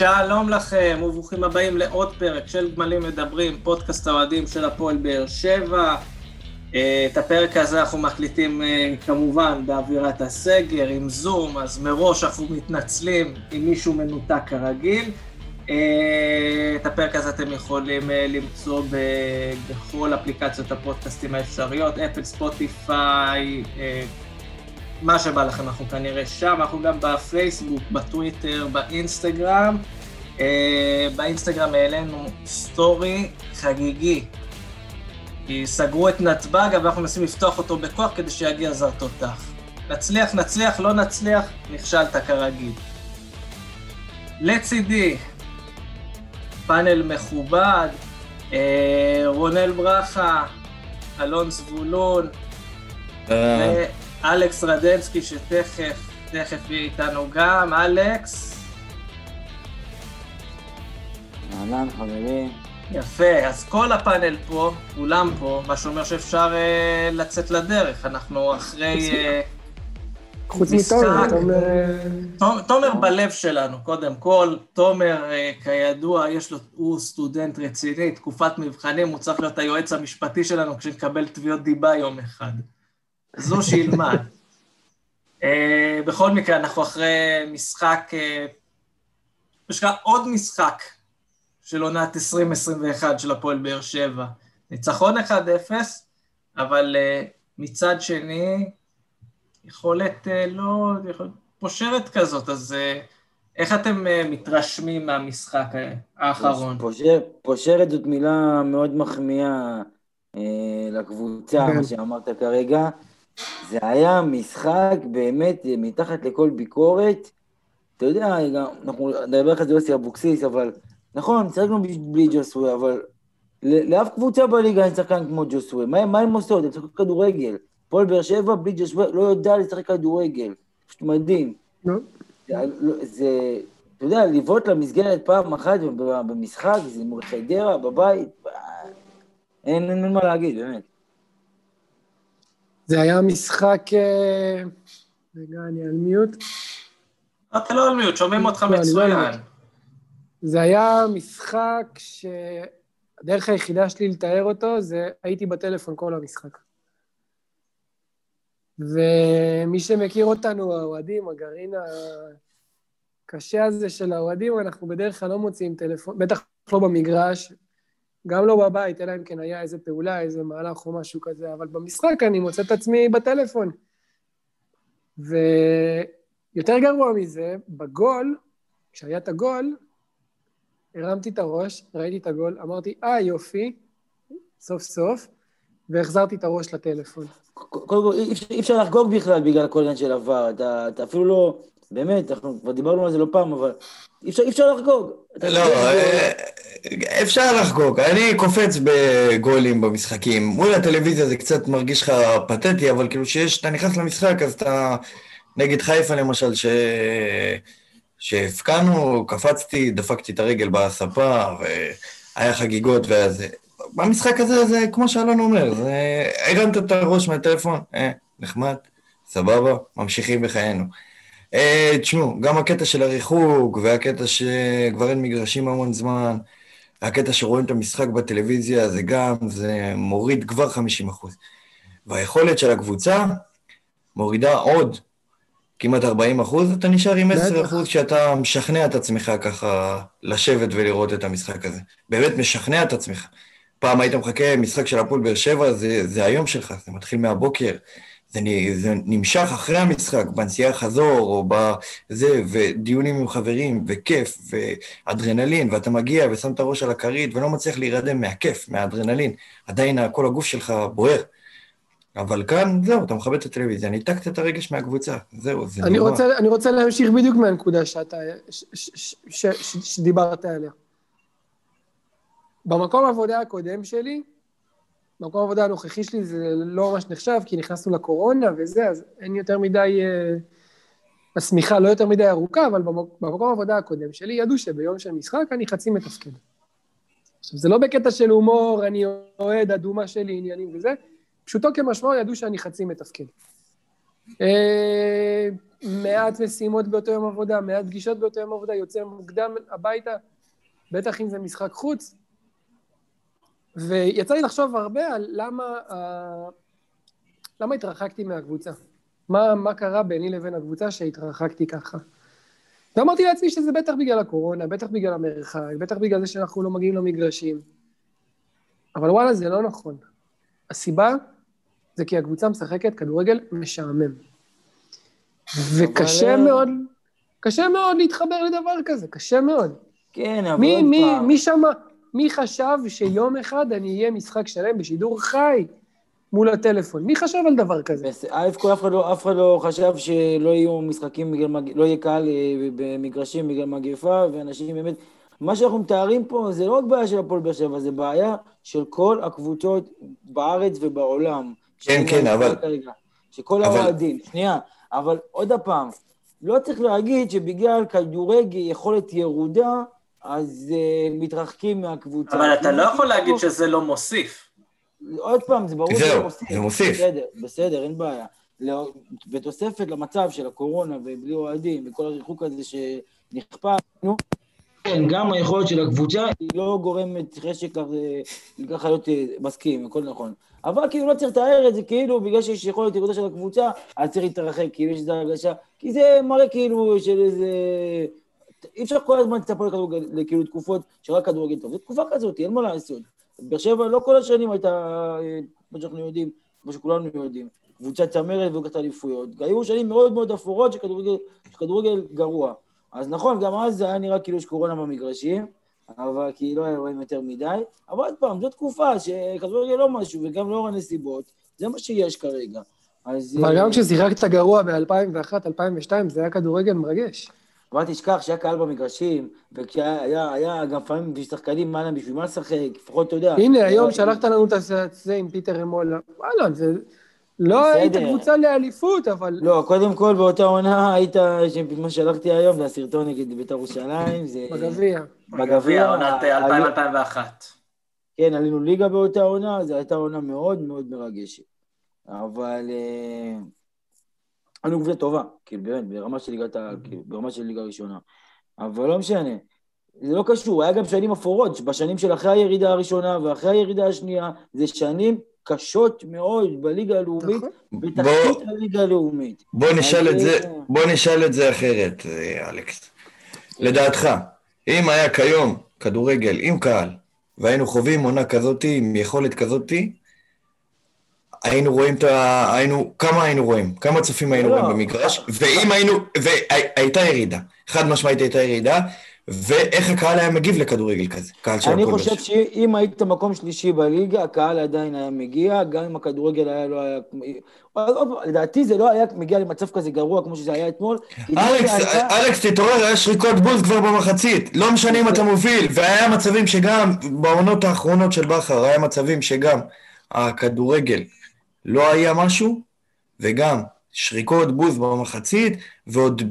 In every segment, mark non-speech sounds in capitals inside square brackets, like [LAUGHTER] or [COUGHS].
שלום לכם, וברוכים הבאים לעוד פרק של גמלים מדברים, פודקאסט האוהדים של הפועל באר שבע. אה, את הפרק הזה אנחנו מקליטים אה, כמובן באווירת הסגר, עם זום, אז מראש אנחנו מתנצלים אם מישהו מנותק כרגיל. אה, את הפרק הזה אתם יכולים למצוא בכל אפליקציות הפודקאסטים האפשריות, אפל, ספוטיפיי, מה שבא לכם, אנחנו כנראה שם, אנחנו גם בפייסבוק, בטוויטר, באינסטגרם. באינסטגרם העלינו סטורי חגיגי כי סגרו את נתב"ג, אבל אנחנו מנסים לפתוח אותו בכוח כדי שיגיע זר תותח. נצליח, נצליח, לא נצליח, נכשלת כרגיל. לצידי, פאנל מכובד, אה, רונל ברכה, אלון זבולון, אה. ואלכס רדנסקי שתכף, תכף יהיה איתנו גם. אלכס. אהלן, חברים. יפה, אז כל הפאנל פה, כולם פה, מה שאומר שאפשר אה, לצאת לדרך. אנחנו אחרי אה, חוץ מתומר, תומר... תומר בלב שלנו, קודם כל. תומר, אה, כידוע, יש לו, הוא סטודנט רציני, תקופת מבחנים, הוא צריך להיות היועץ המשפטי שלנו כשנקבל תביעות דיבה יום אחד. זו שילמד. אה, בכל מקרה, אנחנו אחרי משחק, אה, יש לך עוד משחק של עונת 2021 של הפועל באר שבע. ניצחון 1-0, אבל uh, מצד שני, יכולת uh, לא, יכולת פושרת כזאת, אז uh, איך אתם uh, מתרשמים מהמשחק האחרון? פושר, פושרת זאת מילה מאוד מחמיאה uh, לקבוצה, כן. מה שאמרת כרגע. זה היה משחק באמת מתחת לכל ביקורת. אתה יודע, אנחנו נדבר על זה יוסי אבוקסיס, אבל נכון, שיחקנו בלי ג'וסווה, אבל לאף קבוצה בליגה אין שחקן כמו ג'וסווה. מה, מה הם עושות? הם משחקים כדורגל. פועל באר שבע בלי ג'וסווה לא יודע לשחק כדורגל. פשוט מדהים. לא. זה, אתה יודע, לבעוט למסגרת פעם אחת במשחק, זה מול חדרה, בבית, אין, אין מה להגיד, באמת. זה היה משחק... אה, רגע, אני על מיוט. אתה לא על מיוט, שומעים אותך לא, לא מצוין. זה היה משחק שהדרך היחידה שלי לתאר אותו זה הייתי בטלפון כל המשחק. ומי שמכיר אותנו, האוהדים, הגרעין הקשה הזה של האוהדים, אנחנו בדרך כלל לא מוציאים טלפון, בטח לא במגרש, גם לא בבית, אלא אם כן היה איזה פעולה, איזה מהלך או משהו כזה, אבל במשחק אני מוצא את עצמי בטלפון. ויותר גרוע מזה, בגול, כשהיה את הגול, הרמתי את הראש, ראיתי את הגול, אמרתי, אה, יופי, סוף סוף, והחזרתי את הראש לטלפון. קודם כל, אי אפשר לחגוג בכלל בגלל כל העניין של עבר, אתה, אתה אפילו לא, באמת, אנחנו כבר דיברנו על זה לא פעם, אבל אי אפשר, אי אפשר לחגוג. לא, אה, אפשר לחגוג. אני קופץ בגולים במשחקים. מול הטלוויזיה זה קצת מרגיש לך פתטי, אבל כאילו שאתה נכנס למשחק, אז אתה, נגד חיפה למשל, ש... כשהפקענו, קפצתי, דפקתי את הרגל בספה, והיה חגיגות וזה. במשחק הזה, זה כמו שאלון אומר, זה... הרמת את הראש מהטלפון, אה, נחמד, סבבה, ממשיכים בחיינו. אה, תשמעו, גם הקטע של הריחוק, והקטע שכבר אין מגרשים המון זמן, הקטע שרואים את המשחק בטלוויזיה, זה גם, זה מוריד כבר 50 והיכולת של הקבוצה מורידה עוד כמעט 40 אחוז, אתה נשאר עם 10 אחוז כשאתה משכנע את עצמך ככה לשבת ולראות את המשחק הזה. באמת משכנע את עצמך. פעם היית מחכה, משחק של הפועל באר שבע, זה, זה היום שלך, זה מתחיל מהבוקר, זה, זה נמשך אחרי המשחק, בנסיעה חזור, או בזה, ודיונים עם חברים, וכיף, ואדרנלין, ואתה מגיע ושם את הראש על הכרית, ולא מצליח להירדם מהכיף, מהאדרנלין. עדיין כל הגוף שלך בוער. אבל כאן, זהו, אתה מכבד את הטלוויזיה, ניתקת את הרגש מהקבוצה, זהו, זה אני נורא. רוצה, אני רוצה להמשיך בדיוק מהנקודה שאתה, ש, ש, ש, ש, ש, שדיברת עליה. במקום העבודה הקודם שלי, במקום העבודה הנוכחי שלי זה לא ממש נחשב, כי נכנסנו לקורונה וזה, אז אין יותר מדי, אה, השמיכה לא יותר מדי ארוכה, אבל במקום העבודה הקודם שלי ידעו שביום של משחק אני חצי מתפקד. עכשיו, זה לא בקטע של הומור, אני אוהד, אדומה שלי, עניינים וזה, פשוטו כמשמעו ידעו שאני חצי מתפקד. אה, מעט משימות באותו יום עבודה, מעט פגישות באותו יום עבודה, יוצא מוקדם הביתה, בטח אם זה משחק חוץ. ויצא לי לחשוב הרבה על למה, uh, למה התרחקתי מהקבוצה. מה, מה קרה ביני לבין הקבוצה שהתרחקתי ככה. ואמרתי לעצמי שזה בטח בגלל הקורונה, בטח בגלל המרחק, בטח בגלל זה שאנחנו לא מגיעים למגרשים. אבל וואלה, זה לא נכון. הסיבה זה כי הקבוצה משחקת כדורגל משעמם. וקשה אבל... מאוד, קשה מאוד להתחבר לדבר כזה, קשה מאוד. כן, אבל מי, עוד מי, פעם. מי שמע, מי חשב שיום אחד אני אהיה משחק שלם בשידור חי מול הטלפון? מי חשב על דבר כזה? א' כל אף אחד לא, אף אחד לא חשב שלא יהיו משחקים בגלל, לא יהיה קהל אה, במגרשים בגלל מגפה, ואנשים באמת... מה שאנחנו מתארים פה זה לא רק בעיה של הפועל באר שבע, זה בעיה של כל הקבוצות בארץ ובעולם. כן, כן, אבל... שכל האוהדים, שנייה, אבל עוד פעם, לא צריך להגיד שבגלל כדורגל יכולת ירודה, אז uh, מתרחקים מהקבוצה. אבל אתה לא יכול להגיד שזה לא מוסיף. עוד פעם, זה ברור שזה מוסיף. זה מוסיף. בסדר, בסדר, אין בעיה. לא, בתוספת למצב של הקורונה ובלי אוהדים וכל הריחוק הזה שנכפה, נו, כן, גם היכולת של הקבוצה היא לא גורמת חשק ככה להיות אה, מסכים, הכל נכון. אבל כאילו לא צריך לתאר את זה כאילו בגלל שיש יכולת ירודה של הקבוצה, אז צריך להתרחק, כאילו יש איזו הרגשה, כי זה מראה כאילו של איזה... אי אפשר כל הזמן לצפות לכדורגל, לכאילו תקופות שרק כדורגל טוב, זו תקופה כזאת, אין מה לעשות. באר שבע לא כל השנים הייתה, אה, כמו שאנחנו יודעים, כמו שכולנו יודעים, קבוצה צמרת וקבוצת אליפויות. היו שנים מאוד מאוד אפורות שכדורגל גרוע. אז נכון, גם אז זה היה נראה כאילו יש קורונה במגרשים, אבל כי לא היו רואים יותר מדי. אבל עוד פעם, זו תקופה שכדורגל לא משהו, וגם לאור הנסיבות, זה מה שיש כרגע. אז... אבל גם כששיחקת גרוע ב-2001, 2002, זה היה כדורגל מרגש. אבל תשכח שהיה קהל במגרשים, וכשהיה היה גם לפעמים שחקנים, מה להם בשביל מה לשחק, לפחות אתה יודע. הנה, היום שלחת לנו את זה עם פיטר אמול, וואלה, זה... לא היית קבוצה לאליפות, אבל... לא, קודם כל באותה עונה היית, מה שלחתי היום, זה הסרטון נגד בית"ר ירושלים, זה... בגביע. בגביע, עונת 2000-2001. כן, עלינו ליגה באותה עונה, זו הייתה עונה מאוד מאוד מרגשת. אבל... אה, היינו קבוצה טובה, כאילו באמת, ברמה של ליגת ה... כאילו, ברמה של ליגה ראשונה. אבל לא משנה. זה לא קשור, היה גם שנים אפורות, בשנים של אחרי הירידה הראשונה ואחרי הירידה השנייה, זה שנים קשות מאוד בליגה הלאומית, נכון. בתחתית הליגה הלאומית. בוא נשאל את זה, בוא נשאל את זה אחרת, אלכס. לדעתך, אם היה כיום כדורגל עם קהל, והיינו חווים עונה כזאתי, עם יכולת כזאתי, היינו רואים את ה... היינו... כמה היינו רואים? כמה צופים היינו לא. רואים במגרש? ואם היינו... והייתה ירידה. חד משמעית הייתה ירידה, ואיך הקהל היה מגיב לכדורגל כזה, קהל של אני חושב שאם היית מקום שלישי בליגה, הקהל עדיין היה מגיע, גם אם הכדורגל היה לא היה... לדעתי זה לא היה מגיע למצב כזה גרוע כמו שזה היה אתמול. אלכס, אלכס, תתעורר, היה שריקות בוז כבר במחצית. לא משנה אם אתה מוביל, והיה מצבים שגם, בעונות האחרונות של בכר, היה מצבים שגם הכדורגל לא היה משהו, וגם שריקות בוז במחצית, ועוד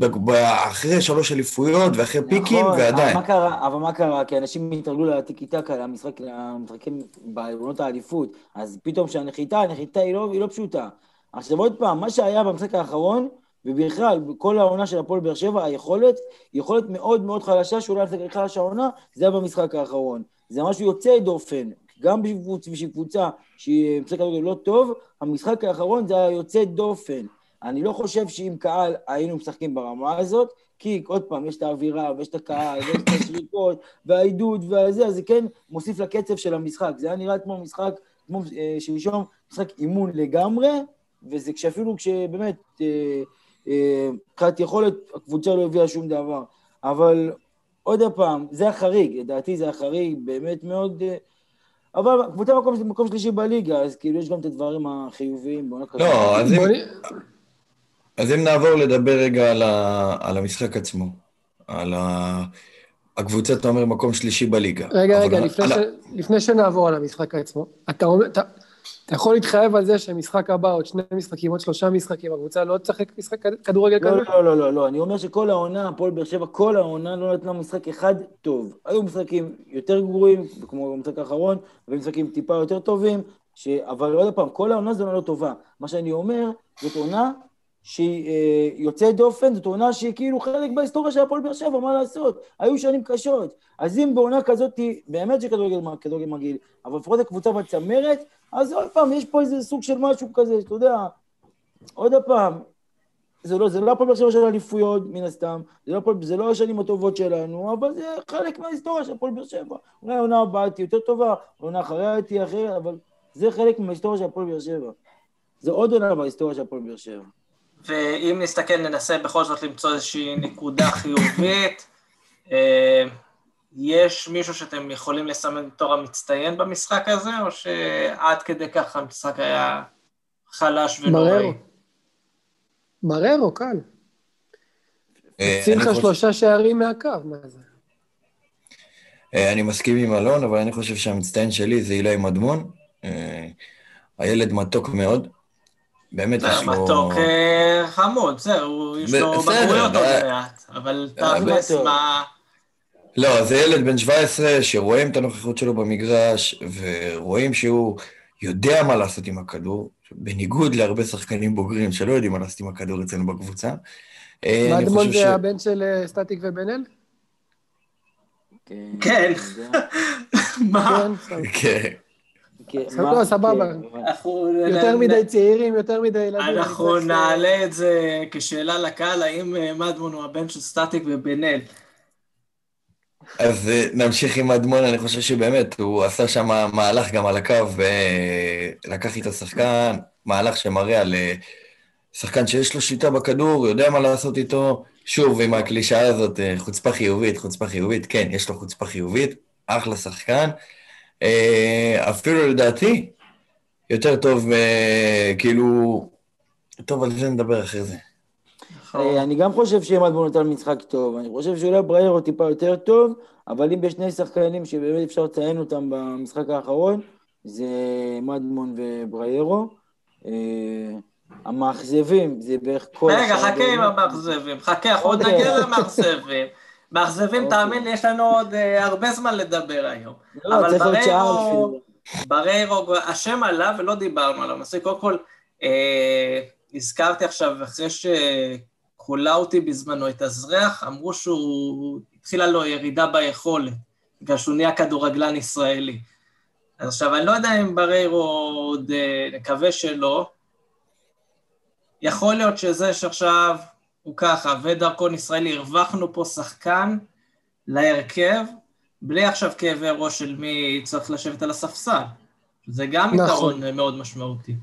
אחרי שלוש אליפויות, ואחרי נכון, פיקים, ועדיין. אבל מה קרה? אבל מה קרה? כי אנשים התרגלו לטיקי טקה, למשחק, למשחקים בעונות האליפות, אז פתאום שהנחיתה, הנחיתה היא לא, היא לא פשוטה. עכשיו עוד פעם, מה שהיה במשחק האחרון, ובכלל, בכל העונה של הפועל באר שבע, היכולת, יכולת מאוד מאוד חלשה, שאולי על חלשה העונה, זה היה במשחק האחרון. זה משהו יוצא דופן. גם בשביל קבוצה שהיא משחק כדורגל לא טוב, המשחק האחרון זה היה יוצא דופן. אני לא חושב שעם קהל היינו משחקים ברמה הזאת, כי עוד פעם, יש את האווירה, ויש את הקהל, ויש את השריקות, והעידוד והזה, אז זה כן מוסיף לקצב של המשחק. זה היה נראה כמו משחק, כמו אה, שלשום, משחק אימון לגמרי, וזה כשאפילו כשבאמת, מבחינת אה, אה, יכולת, הקבוצה לא הביאה שום דבר. אבל עוד פעם, זה החריג, לדעתי זה החריג באמת מאוד... אה, אבל קבוצה מקום, מקום שלישי בליגה, אז כאילו יש גם את הדברים החיוביים. לא, אז אם... אז אם נעבור לדבר רגע על, ה, על המשחק עצמו, על ה... הקבוצה, אתה אומר, מקום שלישי בליגה. רגע, רגע, לפני, על... ש... לפני שנעבור על המשחק עצמו, אתה, אומר, אתה, אתה יכול להתחייב על זה שמשחק הבא, עוד שני משחקים, עוד שלושה משחקים, הקבוצה לא תשחק משחק כדורגל לא, כזה? לא, לא, לא, לא, אני אומר שכל העונה, הפועל באר שבע, כל העונה לא נתנה משחק אחד טוב. היו משחקים יותר גרועים, כמו במשחק האחרון, ומשחקים טיפה יותר טובים, ש... אבל עוד פעם, כל העונה זו עונה לא טובה. מה שאני אומר, זאת עונה שהיא אה, יוצאת דופן, זאת עונה שהיא כאילו חלק בהיסטוריה של הפועל באר שבע, מה לעשות? היו שנים קשות. אז אם בעונה כזאת, באמת שכדורגל כדורגל מגעיל, אבל לפחות הקבוצה בצמרת, אז עוד פעם, יש פה איזה סוג של משהו כזה, אתה יודע, עוד פעם, זה לא, זה לא הפועל באר שבע של אליפויות, מן הסתם, זה לא, זה לא השנים הטובות שלנו, אבל זה חלק מההיסטוריה של הפועל באר שבע. אולי העונה הבאה תהיה יותר טובה, העונה אחריה תהיה אחרת, אבל זה חלק מההיסטוריה של הפועל באר שבע. זה עוד עונה בהיסטוריה של הפועל באר שבע. ואם נסתכל, ננסה בכל זאת למצוא איזושהי נקודה חיובית. אה, יש מישהו שאתם יכולים לסמן בתור המצטיין במשחק הזה, או שעד כדי כך המשחק היה חלש ונוראי? מררו, קל. הציל לך שלושה שערים מהקו, מה זה? אה, אני מסכים עם אלון, אבל אני חושב שהמצטיין שלי זה אילי מדמון. אה, הילד מתוק מאוד. באמת יש לו... מתוק אה, חמוד, זהו, יש לו בגרויות עוד מעט, אבל תכלס מה... לא, זה ילד בן 17 שרואים את הנוכחות שלו במגרש, ורואים שהוא יודע מה לעשות עם הכדור, בניגוד להרבה שחקנים בוגרים שלא יודעים מה לעשות עם הכדור אצלנו בקבוצה. מה דמון זה הבן של סטטיק ובן אל? כן. [LAUGHS] מה? כן. לא, סבבה. יותר מדי צעירים, יותר מדי ילדים. אנחנו נעלה את זה כשאלה לקהל, האם מדמון הוא הבן של סטטיק ובן אל? אז נמשיך עם מדמון, אני חושב שבאמת, הוא עשה שם מהלך גם על הקו, ולקח איתו שחקן, מהלך שמראה על שחקן שיש לו שליטה בכדור, יודע מה לעשות איתו. שוב, עם הקלישאה הזאת, חוצפה חיובית, חוצפה חיובית, כן, יש לו חוצפה חיובית, אחלה שחקן. אפילו לדעתי, יותר טוב, כאילו, טוב, על זה נדבר אחרי זה. אני גם חושב שאם אדמון נתן משחק טוב, אני חושב שאולי בריירו טיפה יותר טוב, אבל אם בשני שחקנים שבאמת אפשר לציין אותם במשחק האחרון, זה מדמון ובריירו. המאכזבים, זה בערך כל... רגע, חכה עם המאכזבים, חכה, אנחנו עוד נגיע למאכזבים. מאכזבים, תאמין לי, יש לנו עוד הרבה זמן לדבר היום. לא, אפילו. בריירו, השם עלה ולא דיברנו עליו. מספיק, קודם כל, הזכרתי עכשיו, אחרי ש... כולה אותי בזמנו את הזרח, אמרו שהוא התחילה לו ירידה ביכולת, בגלל שהוא נהיה כדורגלן ישראלי. אז עכשיו, אני לא יודע אם בריירו עוד, נקווה שלא. יכול להיות שזה שעכשיו הוא ככה, ודרכון ישראלי, הרווחנו פה שחקן להרכב, בלי עכשיו כאבי ראש של מי צריך לשבת על הספסל. זה גם נכון. יתרון מאוד משמעותי.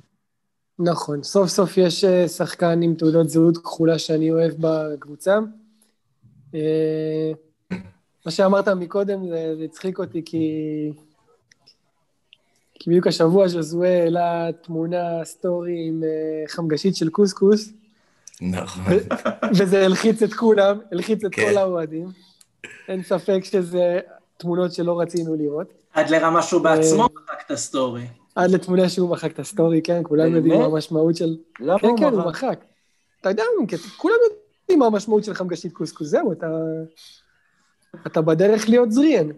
נכון, סוף סוף יש שחקן עם תעודות זהות כחולה שאני אוהב בקבוצה. מה שאמרת מקודם זה הצחיק אותי כי... כי בדיוק השבוע ז'וזואה העלה תמונה סטורי עם חמגשית של קוסקוס. נכון. וזה הלחיץ את כולם, הלחיץ את כל האוהדים. אין ספק שזה תמונות שלא רצינו לראות. עד לרמה שהוא בעצמו מחק את הסטורי. עד לתמונה שהוא מחק את הסטורי, כן, כולם יודעים מה המשמעות של... למה כן, הוא כן, מחק? הוא מחק. אתה יודע, כולם יודעים מה המשמעות של חמגשית קוסקוס, זהו, אתה... אתה בדרך להיות זריאן.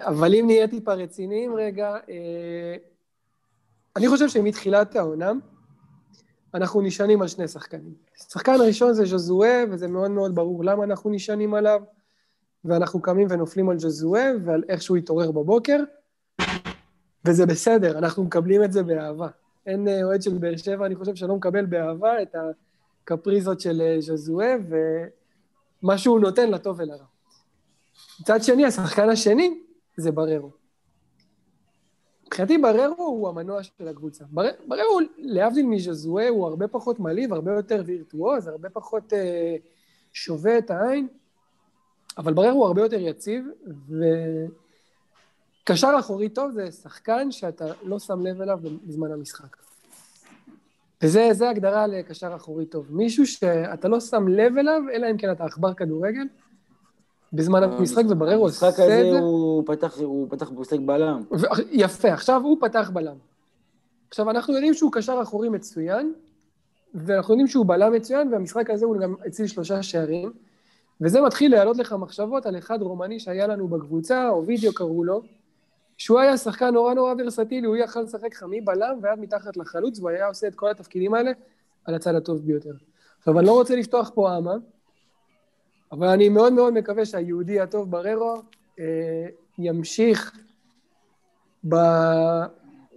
אבל אם נהיה טיפה רציניים רגע, אני חושב שמתחילת העונה, אנחנו נשענים על שני שחקנים. השחקן הראשון זה ז'זואה, וזה מאוד מאוד ברור למה אנחנו נשענים עליו. ואנחנו קמים ונופלים על ג'זואה ועל איך שהוא התעורר בבוקר, וזה בסדר, אנחנו מקבלים את זה באהבה. אין אוהד של באר שבע, אני חושב שלא מקבל באהבה את הקפריזות של ג'זואה, ומה שהוא נותן לטוב ולרע. מצד שני, השחקן השני זה בררו. מבחינתי בררו הוא המנוע של הקבוצה. בר... בררו, להבדיל מז'זואה, הוא הרבה פחות מעליב, הרבה יותר וירטואוז, הרבה פחות אה, שובה את העין. אבל ברר הוא הרבה יותר יציב, וקשר אחורי טוב זה שחקן שאתה לא שם לב אליו בזמן המשחק. וזה הגדרה לקשר אחורי טוב. מישהו שאתה לא שם לב אליו, אלא אם כן אתה עכבר כדורגל, בזמן המשחק, וברר הוא עושה את זה. המשחק הזה הוא פתח, הוא פתח בוסק בלם. ו... יפה, עכשיו הוא פתח בלם. עכשיו, אנחנו יודעים שהוא קשר אחורי מצוין, ואנחנו יודעים שהוא בלם מצוין, והמשחק הזה הוא גם הציל שלושה שערים. וזה מתחיל להעלות לך מחשבות על אחד רומני שהיה לנו בקבוצה, או וידאו קראו לו, שהוא היה שחקן נורא נורא ורסטילי, הוא יכל לשחק חמי בלם ועד מתחת לחלוץ, והוא היה עושה את כל התפקידים האלה על הצד הטוב ביותר. עכשיו, אני לא רוצה לפתוח פה אמה, אבל אני מאוד מאוד מקווה שהיהודי הטוב בררו אה, ימשיך ב,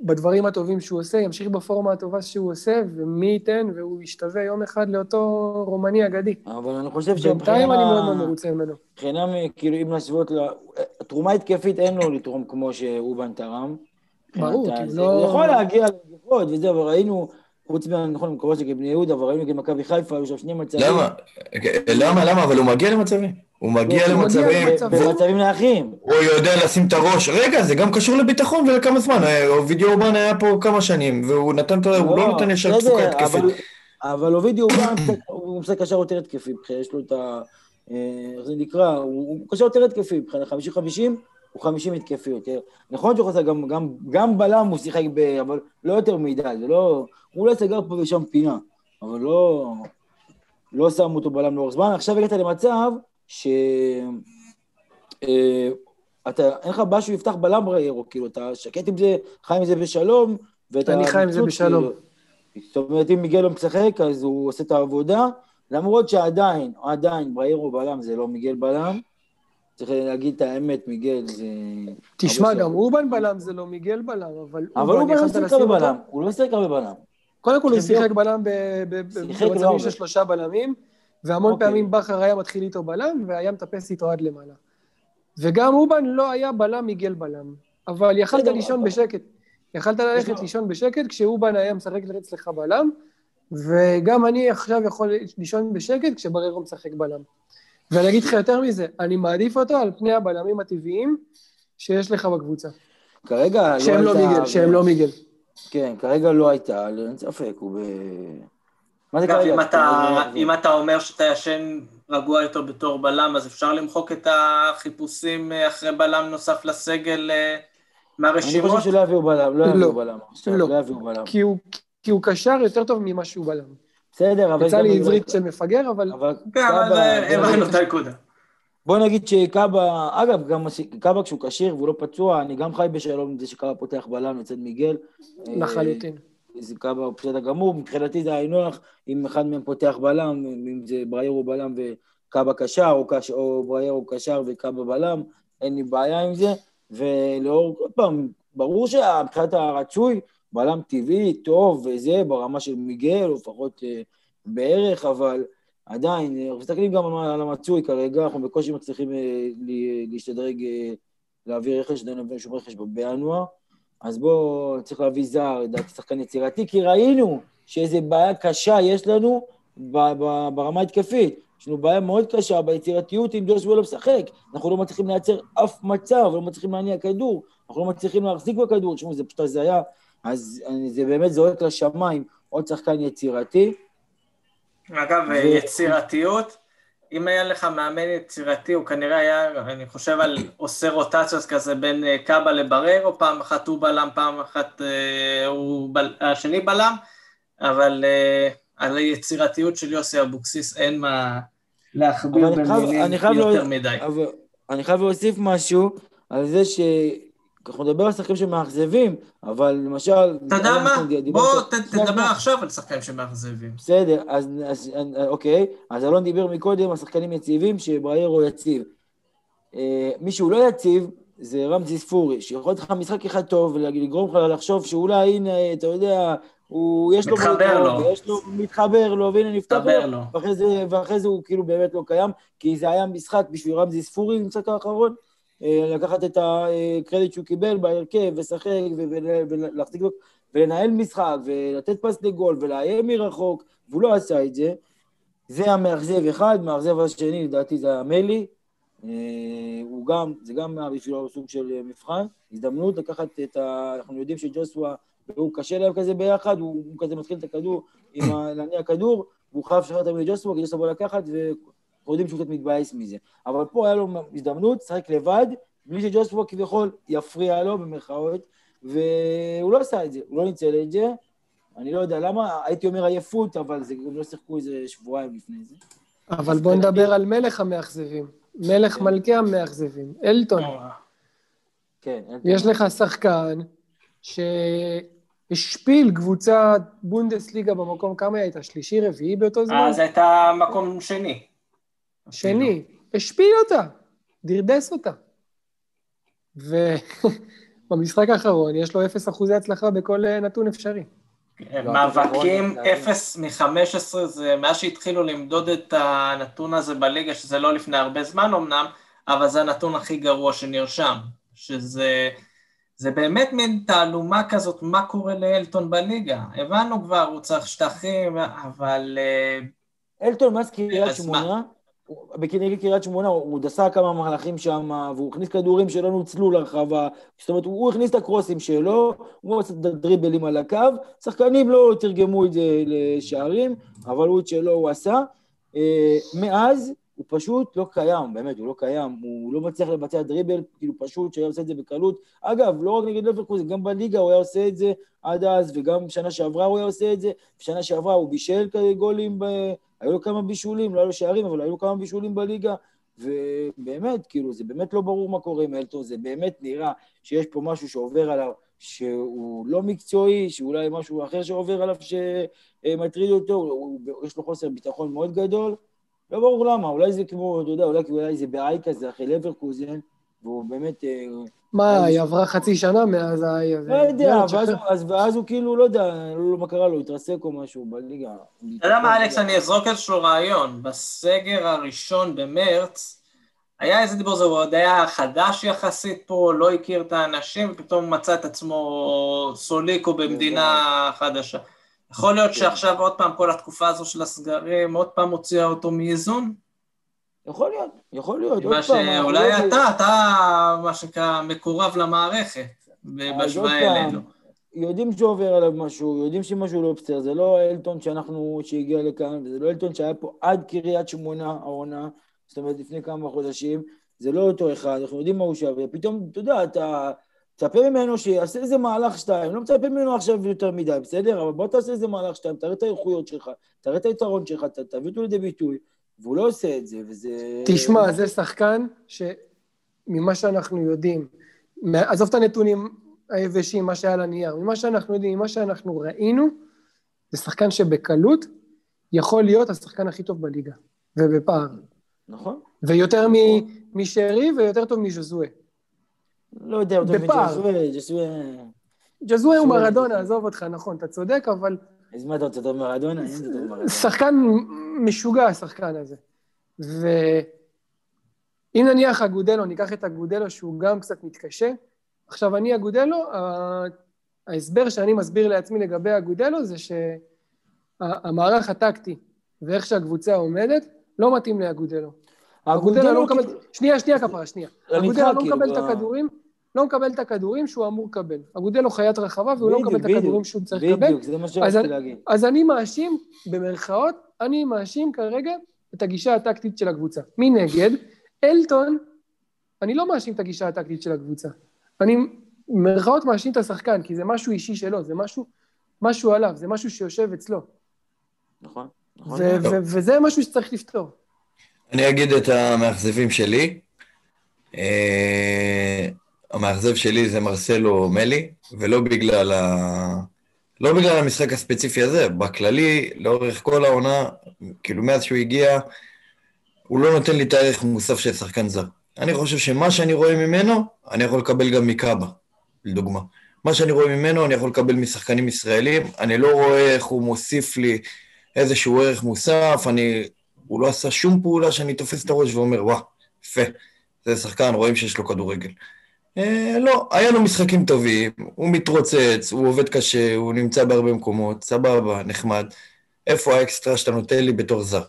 בדברים הטובים שהוא עושה, ימשיך בפורמה הטובה שהוא עושה, ומי ייתן והוא ישתווה יום אחד לאותו רומני אגדי. אבל אני חושב בינתיים אני מאוד מאוד מרוצה ממנו. מבחינה, כאילו, אם להשוות, תרומה התקפית אין לו לתרום כמו שאובן תרם. ברור, כי זה- לא... הוא יכול להגיע לגבוהות וזה, אבל ראינו, חוץ נכון, מקורות של בני יהודה, אבל ראינו נגד מכבי חיפה, היו שם שני מצבים. למה? למה? למה? אבל הוא מגיע למצבים. הוא מגיע למצבים, במצבים נייחים. הוא יודע לשים את הראש. רגע, זה גם קשור לביטחון ולכמה זמן. אה, אובידיו אורבן היה פה כמה שנים, והוא נתן את ה... הוא לא נותן ישר תפוקה התקפית. אבל- אבל אובידיו הוא משחק- הוא משחק קשר יותר התקפי, יש לו את ה... אה, איך זה נקרא? הוא קשר יותר התקפי, מבחינת 50-50, הוא 50 התקפי יותר. נכון שהוא חסר גם, גם, גם בלם הוא שיחק ב... אבל לא יותר מדי, זה לא... הוא אולי סגר פה ושם פינה, אבל לא... לא שמו אותו בלם לאורך זמן. עכשיו הגעת למצב ש... אה, אתה, אין לך בעיה שהוא יפתח בלם ריירו, כאילו, אתה שקט עם זה, חי עם זה בשלום, ואתה... אני חי עם זה בשלום. כאילו. זאת אומרת, אם מיגל לא משחק, אז הוא עושה את העבודה, למרות שעדיין, עדיין, בריירו בלם זה לא מיגל בלם. צריך להגיד את האמת, מיגל זה... תשמע, גם. אובן בלם זה לא מיגל בלם, אבל אבל הוא לא שיחק הרבה בלם, הוא לא שיחק הרבה בלם. קודם כל הוא שיחק בלם במצבים. של שלושה בלמים, והמון אוקיי. פעמים בכר היה מתחיל איתו בלם, והיה מטפס איתו עד למעלה. וגם אובן לא היה בלם מיגל בלם, אבל יכלת לישון בשקט. יכלת ללכת. לישון בשקט כשאובן היה משחק אצלך בלם, וגם אני עכשיו יכול לישון בשקט כשבררו משחק בלם. ואני אגיד לך יותר מזה, אני מעדיף אותו על פני הבלמים הטבעיים שיש לך בקבוצה. כרגע שהם לא הייתה- מיגל, שהם לא מיגל. כן, כרגע לא הייתה, אין ספק, הוא ב... מה זה כרגע? אם אתה, זה- אם אתה אומר שאתה ישן רגוע יותר בתור בלם, אז אפשר למחוק את החיפושים אה, אחרי בלם נוסף לסגל אה, אני מהרשימות? חושב שלא יביאו בלם, לא לא. יביאו בלם. לא. לא יביאו בלם. כי הוא, כי הוא קשר יותר טוב ממה שהוא בלם. בסדר, אבל... יצא לי עברית של מפגר, אבל אבל כן, אבל הבנו נגיד- את הנקודה. בוא נגיד שקאבה, אגב, גם קאבה כשהוא כשיר והוא לא פצוע, אני גם חי בשלום עם זה שקאבה פותח בלם לצד מיגל. אה, לחלוטין. זה קאבה בסדר גמור, מבחינתי זה היינו הך, אם אחד מהם פותח בלם, אם זה בריירו בלם וקאבה קשר, או, קש, או בריירו קשר וקאבה בלם, אין לי בעיה עם זה, ולאור, עוד פעם, ברור שמבחינת הרצוי, בלם טבעי, טוב וזה, ברמה של מיגל, או לפחות אה, בערך, אבל עדיין, אה, אנחנו מסתכלים גם על על המצוי כרגע, אנחנו בקושי מצליחים אה, ל- להשתדרג, אה, להביא רכש, לא הבאנו שום רכש בינואר, אז בואו, צריך להביא זר, לדעתי שחקן יצירתי, כי ראינו שאיזה בעיה קשה יש לנו ב- ב- ברמה התקפית. יש לנו בעיה מאוד קשה ביצירתיות אם ג'ושua לא משחק. אנחנו לא מצליחים לייצר אף מצב, לא מצליחים להניע כדור, אנחנו לא מצליחים להחזיק בכדור, תשמעו, זה פשוט הזיה. אז אני- זה באמת זורק לשמיים עוד שחקן יצירתי. אגב, ו- יצירתיות, אם היה לך מאמן יצירתי, הוא כנראה היה, אני חושב על עושה רוטציות כזה בין אה, קאבה לבררו, פעם אחת הוא בלם, פעם אחת אה, הוא בל, השני בלם, אבל אה, על היצירתיות של יוסי אבוקסיס אין מה להכביר במילים יותר לא- מדי. אבל אני חייב להוסיף משהו על זה ש... אנחנו נדבר על שחקנים שמאכזבים, אבל למשל... אתה יודע מה? בוא תדבר. עכשיו על שחקנים שמאכזבים. בסדר, אז, אז אוקיי, אז אלון דיבר מקודם על שחקנים יציבים, שבריירו יציב. אה, מי שהוא לא יציב, זה רמזי ספורי, שיכול להיות לך משחק אחד טוב, ולגרום לך לחשוב שאולי, הנה, אתה יודע, הוא, יש לו... מתחבר לו. ויש לו, מתחבר לו, והנה נפתח לו. ואחרי זה, ואחרי זה הוא כאילו באמת לא קיים, כי זה היה משחק בשביל רמזי ספורי במשחק האחרון, אה, לקחת את הקרדיט שהוא קיבל בהרכב, לשחק, ולהחזיק, ולנהל משחק, ולתת פס לגול, ולאיים מרחוק, והוא לא עשה את זה. זה המאכזב אחד, מאכזב השני, לדעתי זה המלי. אה, הוא גם, זה גם בשבילו סוג של אה, מבחן, הזדמנות לקחת את ה... אנחנו יודעים שג'וסווה, הוא קשה להם כזה ביחד, הוא, כזה מתחיל את הכדור, עם. להניע כדור, והוא חייב לשחרר תמיד לג'וסווה, כי ג'וסווה לקחת, ואנחנו יודעים שהוא קצת מתבאס מזה. אבל פה היה לו הזדמנות, לשחק לבד, בלי שג'וסווה כביכול יפריע לו, במרכאות, והוא לא עשה את זה, הוא לא ניצל את זה. אני לא יודע למה, הייתי אומר עייפות, אבל זה גם לא שיחקו איזה שבועיים לפני זה. אבל בוא נדבר על מלך המאכזבים. מלך כן. מלכי המאכזבים. אלטון. כן, אלטון. יש לך שחקן שהשפיל קבוצת בונדסליגה במקום, כמה היא הייתה? שלישי, רביעי באותו זמן? אז הייתה מקום שני. שני. השפיל אותה, דרדס אותה. ובמשחק [LAUGHS] האחרון יש לו אפס אחוזי הצלחה בכל אה, נתון אפשרי. לא, מאבקים 0 מ-15 זה מאז שהתחילו למדוד את הנתון הזה בליגה, שזה לא לפני הרבה זמן אמנם, אבל זה הנתון הכי גרוע שנרשם. שזה זה באמת מין תעלומה כזאת, מה קורה לאלטון בליגה. הבנו כבר, הוא צריך שטחים, אבל... אה, אלטון מאז קריית שמונה, בקריית קריית שמונה הוא דסה כמה מהלכים שם, והוא הכניס כדורים שלא נוצלו לרחבה, זאת אומרת, הוא הכניס את הקרוסים שלו, הוא עשה את הדריבלים על הקו, שחקנים לא תרגמו את זה לשערים, אבל הוא את שלו הוא עשה. אה, מאז הוא פשוט לא קיים, באמת, הוא לא קיים, הוא לא מצליח לבצע דריבל, כאילו פשוט שהיה עושה את זה בקלות. אגב, לא רק נגד לברקוזן, גם בליגה הוא היה עושה את זה עד אז, וגם בשנה שעברה הוא היה עושה את זה. בשנה שעברה הוא בישל גולים, ב... היו לו כמה בישולים, לא היו לו שערים, אבל היו לו כמה בישולים בליגה, ובאמת, כאילו, זה באמת לא ברור מה קורה עם אלטון, זה באמת נראה שיש פה משהו שעובר עליו, שהוא לא מקצועי, שאולי משהו אחר שעובר עליו שמטריד אותו, הוא, יש לו חוסר ביטחון מאוד גדול, לא ברור למה, אולי זה כמו, אתה יודע, אולי, אולי זה בעי כזה אחרי לברקוזן, והוא באמת... אה, מה, היא עברה חצי שנה מאז ה... לא יודע, ואז, הוא- כאילו, לא יודע, לא יודע מה קרה לו, התרסק או משהו בליגה. אתה יודע מה, אלכס, אני אזרוק איזשהו רעיון. בסגר הראשון במרץ, היה איזה דיבור, זה הוא עוד היה חדש יחסית פה, לא הכיר את האנשים, ופתאום מצא את עצמו סוליקו במדינה חדשה. יכול להיות שעכשיו עוד פעם, כל התקופה הזו של הסגרים, עוד פעם הוציאה אותו מאיזון? יכול להיות, יכול להיות, מה. שאולי אבל- אתה, אתה, מה שנקרא, מקורב למערכת, בהשוואה אלינו. יודעים שעובר עליו משהו, יודעים שמשהו לא בסדר, זה לא אלטון שאנחנו, שהגיע לכאן, זה לא אלטון שהיה פה עד קריית שמונה העונה, זאת אומרת לפני כמה חודשים, זה לא אותו אחד, אנחנו יודעים מה הוא שווה, פתאום, אתה יודע, אתה מצפה ממנו שיעשה איזה מהלך שתיים, לא מצפה ממנו עכשיו יותר מדי, בסדר? אבל בוא תעשה איזה מהלך שתיים, תראה את האיכויות שלך, תראה את היתרון שלך, תביא אותו לידי ביטוי, והוא לא עושה את זה, וזה... תשמע, זה שחקן שממה שאנחנו יודעים, עזוב את הנתונים היבשים, מה שהיה על הנייר, ממה שאנחנו יודעים, ממה שאנחנו ראינו, זה שחקן שבקלות יכול להיות השחקן הכי טוב בליגה, ובפער. נכון? ויותר מ- משרי ויותר טוב מז'זואה. לא יודע, יותר. מג'סווה, ג'סווה... ג'זואה הוא. מרדונה, עזוב אותך, נכון, אתה צודק, אבל אז מה אתה רוצה, טוב מרדונה? שחקן משוגע, השחקן הזה. ואם נניח אגודלו, ניקח את אגודלו שהוא גם קצת מתקשה, עכשיו אני אגודלו, ההסבר שאני מסביר לעצמי לגבי אגודלו זה שהמערך הטקטי ואיך שהקבוצה עומדת לא מתאים לאגודלו. אגודלו לא מקבל... שנייה, שנייה כפרה, שנייה. אגודלו לא כאילו, מקבל את ב- הכדורים, לא מקבל את הכדורים שהוא אמור לקבל. אגודלו חיית רחבה והוא לא בדיוק, מקבל את בדיוק. הכדורים שהוא צריך לקבל. בדיוק, זה מה אז שרציתי אני- להגיד. אז אני מאשים, במרכאות, אני מאשים כרגע את הגישה הטקטית של הקבוצה. מנגד, אלטון, אני לא מאשים את הגישה הטקטית של הקבוצה. אני, במרכאות, מאשים את השחקן, כי זה משהו אישי שלו, זה משהו, משהו עליו, זה משהו שיושב אצלו. נכון, נכון. ו- ו- וזה משהו שצריך לפתור. אני אגיד את המאכזבים שלי. המאכזב שלי זה מרסלו מלי, ולא בגלל ה... לא בגלל המשחק הספציפי הזה, בכללי, לאורך כל העונה, כאילו מאז שהוא הגיע, הוא לא נותן לי את הערך המוסף של שחקן זר. אני חושב שמה שאני רואה ממנו, אני יכול לקבל גם מקאבה, לדוגמה. מה שאני רואה ממנו, אני יכול לקבל משחקנים ישראלים, אני לא רואה איך הוא מוסיף לי איזשהו ערך מוסף, אני... הוא לא עשה שום פעולה שאני תופס את הראש ואומר, וואה, יפה, זה שחקן, רואים שיש לו כדורגל. אה, לא, היה לו משחקים טובים, הוא מתרוצץ, הוא עובד קשה, הוא נמצא בהרבה מקומות, סבבה, נחמד. איפה האקסטרה שאתה נותן לי בתור זר?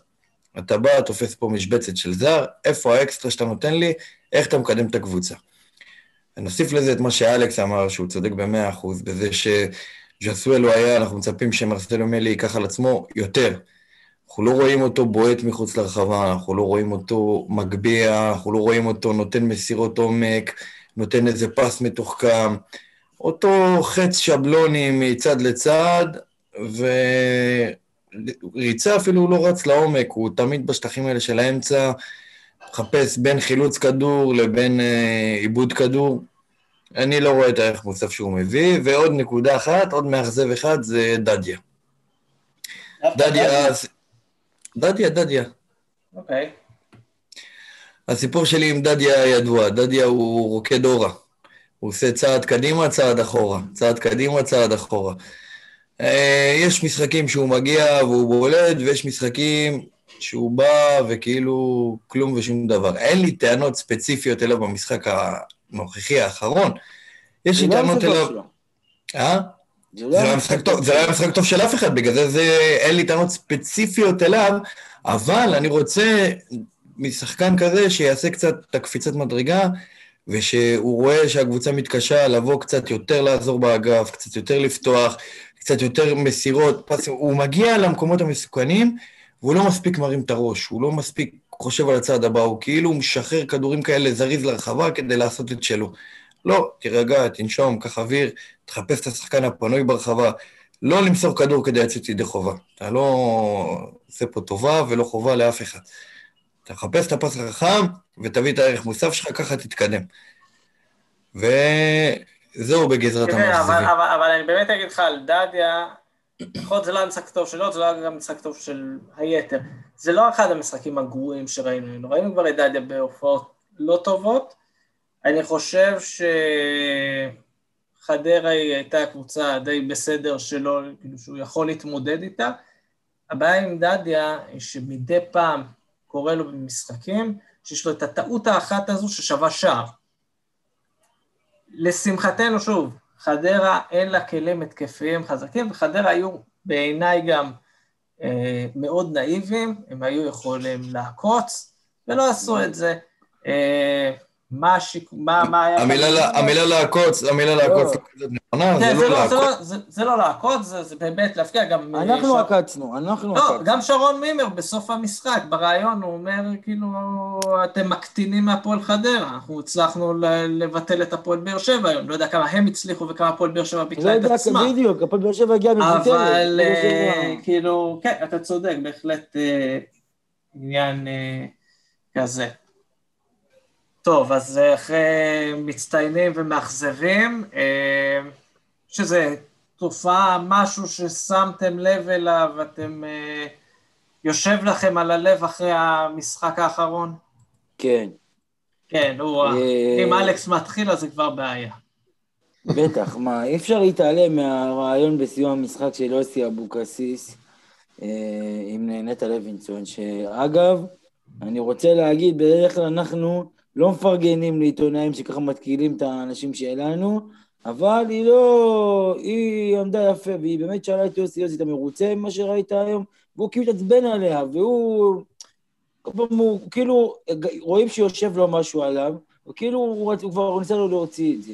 אתה בא, תופס פה משבצת של זר, איפה האקסטרה שאתה נותן לי, איך אתה מקדם את הקבוצה. נוסיף לזה את מה שאלכס אמר, שהוא צודק במאה אחוז, בזה שז'סואל הוא היה, אנחנו מצפים שמרסלו מלי ייקח על עצמו יותר. אנחנו לא רואים אותו בועט מחוץ לרחבה, אנחנו לא רואים אותו מגביה, אנחנו לא רואים אותו נותן מסירות עומק, נותן איזה פס מתוחכם. אותו חץ שבלוני מצד לצד, וריצה אפילו הוא לא רץ לעומק, הוא תמיד בשטחים האלה של האמצע, מחפש בין חילוץ כדור לבין אה, עיבוד כדור. אני לא רואה את הערך מוסף שהוא מביא, ועוד נקודה אחת, עוד מאכזב אחד, זה דדיה. דדיה, דדיה, דדיה. אוקיי. הסיפור שלי עם דדיה ידוע, דדיה הוא רוקד אורה. הוא עושה צעד קדימה, צעד אחורה. צעד קדימה, צעד אחורה. אה, יש משחקים שהוא מגיע והוא בולט, ויש משחקים שהוא בא וכאילו כלום ושום דבר. אין לי טענות ספציפיות אליו במשחק הנוכחי האחרון. יש לי לא טענות אליו... אה? זה לא היה משחק טוב, זה לא היה משחק טוב של אף אחד, בגלל זה אין לי טענות ספציפיות אליו, אבל אני רוצה משחקן כזה שיעשה קצת את הקפיצת מדרגה, ושהוא רואה שהקבוצה מתקשה לבוא קצת יותר לעזור באגף, קצת יותר לפתוח, קצת יותר מסירות, פס, הוא מגיע למקומות המסוכנים, והוא לא מספיק מרים את הראש, הוא לא מספיק חושב על הצעד הבא, הוא כאילו משחרר כדורים כאלה זריז לרחבה כדי לעשות את שלו. לא, תירגע, תנשום, קח אוויר, תחפש את השחקן הפנוי ברחבה. לא למסור כדור כדי לצאת ידי חובה. אתה לא עושה פה טובה ולא חובה לאף אחד. אתה מחפש את הפס החכם ותביא את הערך מוסף שלך, ככה תתקדם. וזהו בגזרת תראה, אבל, המאכזבים. אבל, אבל אני באמת אגיד לך על דדיה, יכול להיות זה לא היה משחק טוב שלו, זה לא היה גם משחק טוב של היתר. זה לא אחד המשחקים הגרועים שראינו, ראינו כבר את דדיה בהופעות לא טובות. אני חושב שחדרה היא הייתה קבוצה די בסדר שלו, כאילו שהוא יכול להתמודד איתה. הבעיה עם דדיה היא שמדי פעם קורה לו במשחקים, שיש לו את הטעות האחת הזו ששווה שער. לשמחתנו, שוב, חדרה אין לה כלים התקפיים חזקים, וחדרה היו בעיניי גם אה, מאוד נאיבים, הם היו יכולים לעקוץ, ולא עשו את זה. אה, מה השיק... מה, מה היה... המילה לה- המילה לעקוץ, המילה לעקוץ לא נכונה, כן, זה לא זה לעקוץ. לא- זה- לא באמת להפקיע, גם... אה, אנחנו עקצנו, אנחנו לא, עקצנו. גם שרון מימר בסוף המשחק, בריאיון הוא אומר, כאילו, אתם מקטינים מהפועל חדרה, אנחנו הצלחנו ל- לבטל את הפועל באר שבע היום, לא יודע כמה הם הצליחו וכמה הפועל באר שבע לא ביטלה את יודע, עצמה. בדיוק, הפועל באר שבע הגיעה מבוטלת. אבל אה, כאילו, כן, אתה צודק, בהחלט אה, עניין כזה. טוב, אז אה, אחרי מצטיינים ומאכזבים, אה, שזה תופעה, משהו ששמתם לב אליו, אתם, אה, יושב לכם על הלב אחרי המשחק האחרון? כן, כן, הוא, אם אלכס מתחיל אז זה כבר בעיה. בטח, מה, אי אפשר להתעלם מהרעיון בסיום המשחק של יוסי אבוקסיס עם נטע לוינסון, שאגב, אני רוצה להגיד, בדרך כלל אנחנו לא מפרגנים לעיתונאים שככה מתקילים את האנשים שלנו, אבל היא לא, היא עמדה יפה, והיא באמת שאלה את יוסי, יוסי, אתה מרוצה ממה שראית היום? והוא כאילו התעצבן עליה, והוא, הוא, כאילו, רואים שיושב לו משהו עליו, וכאילו הוא, הוא כבר ניסה לו להוציא את זה.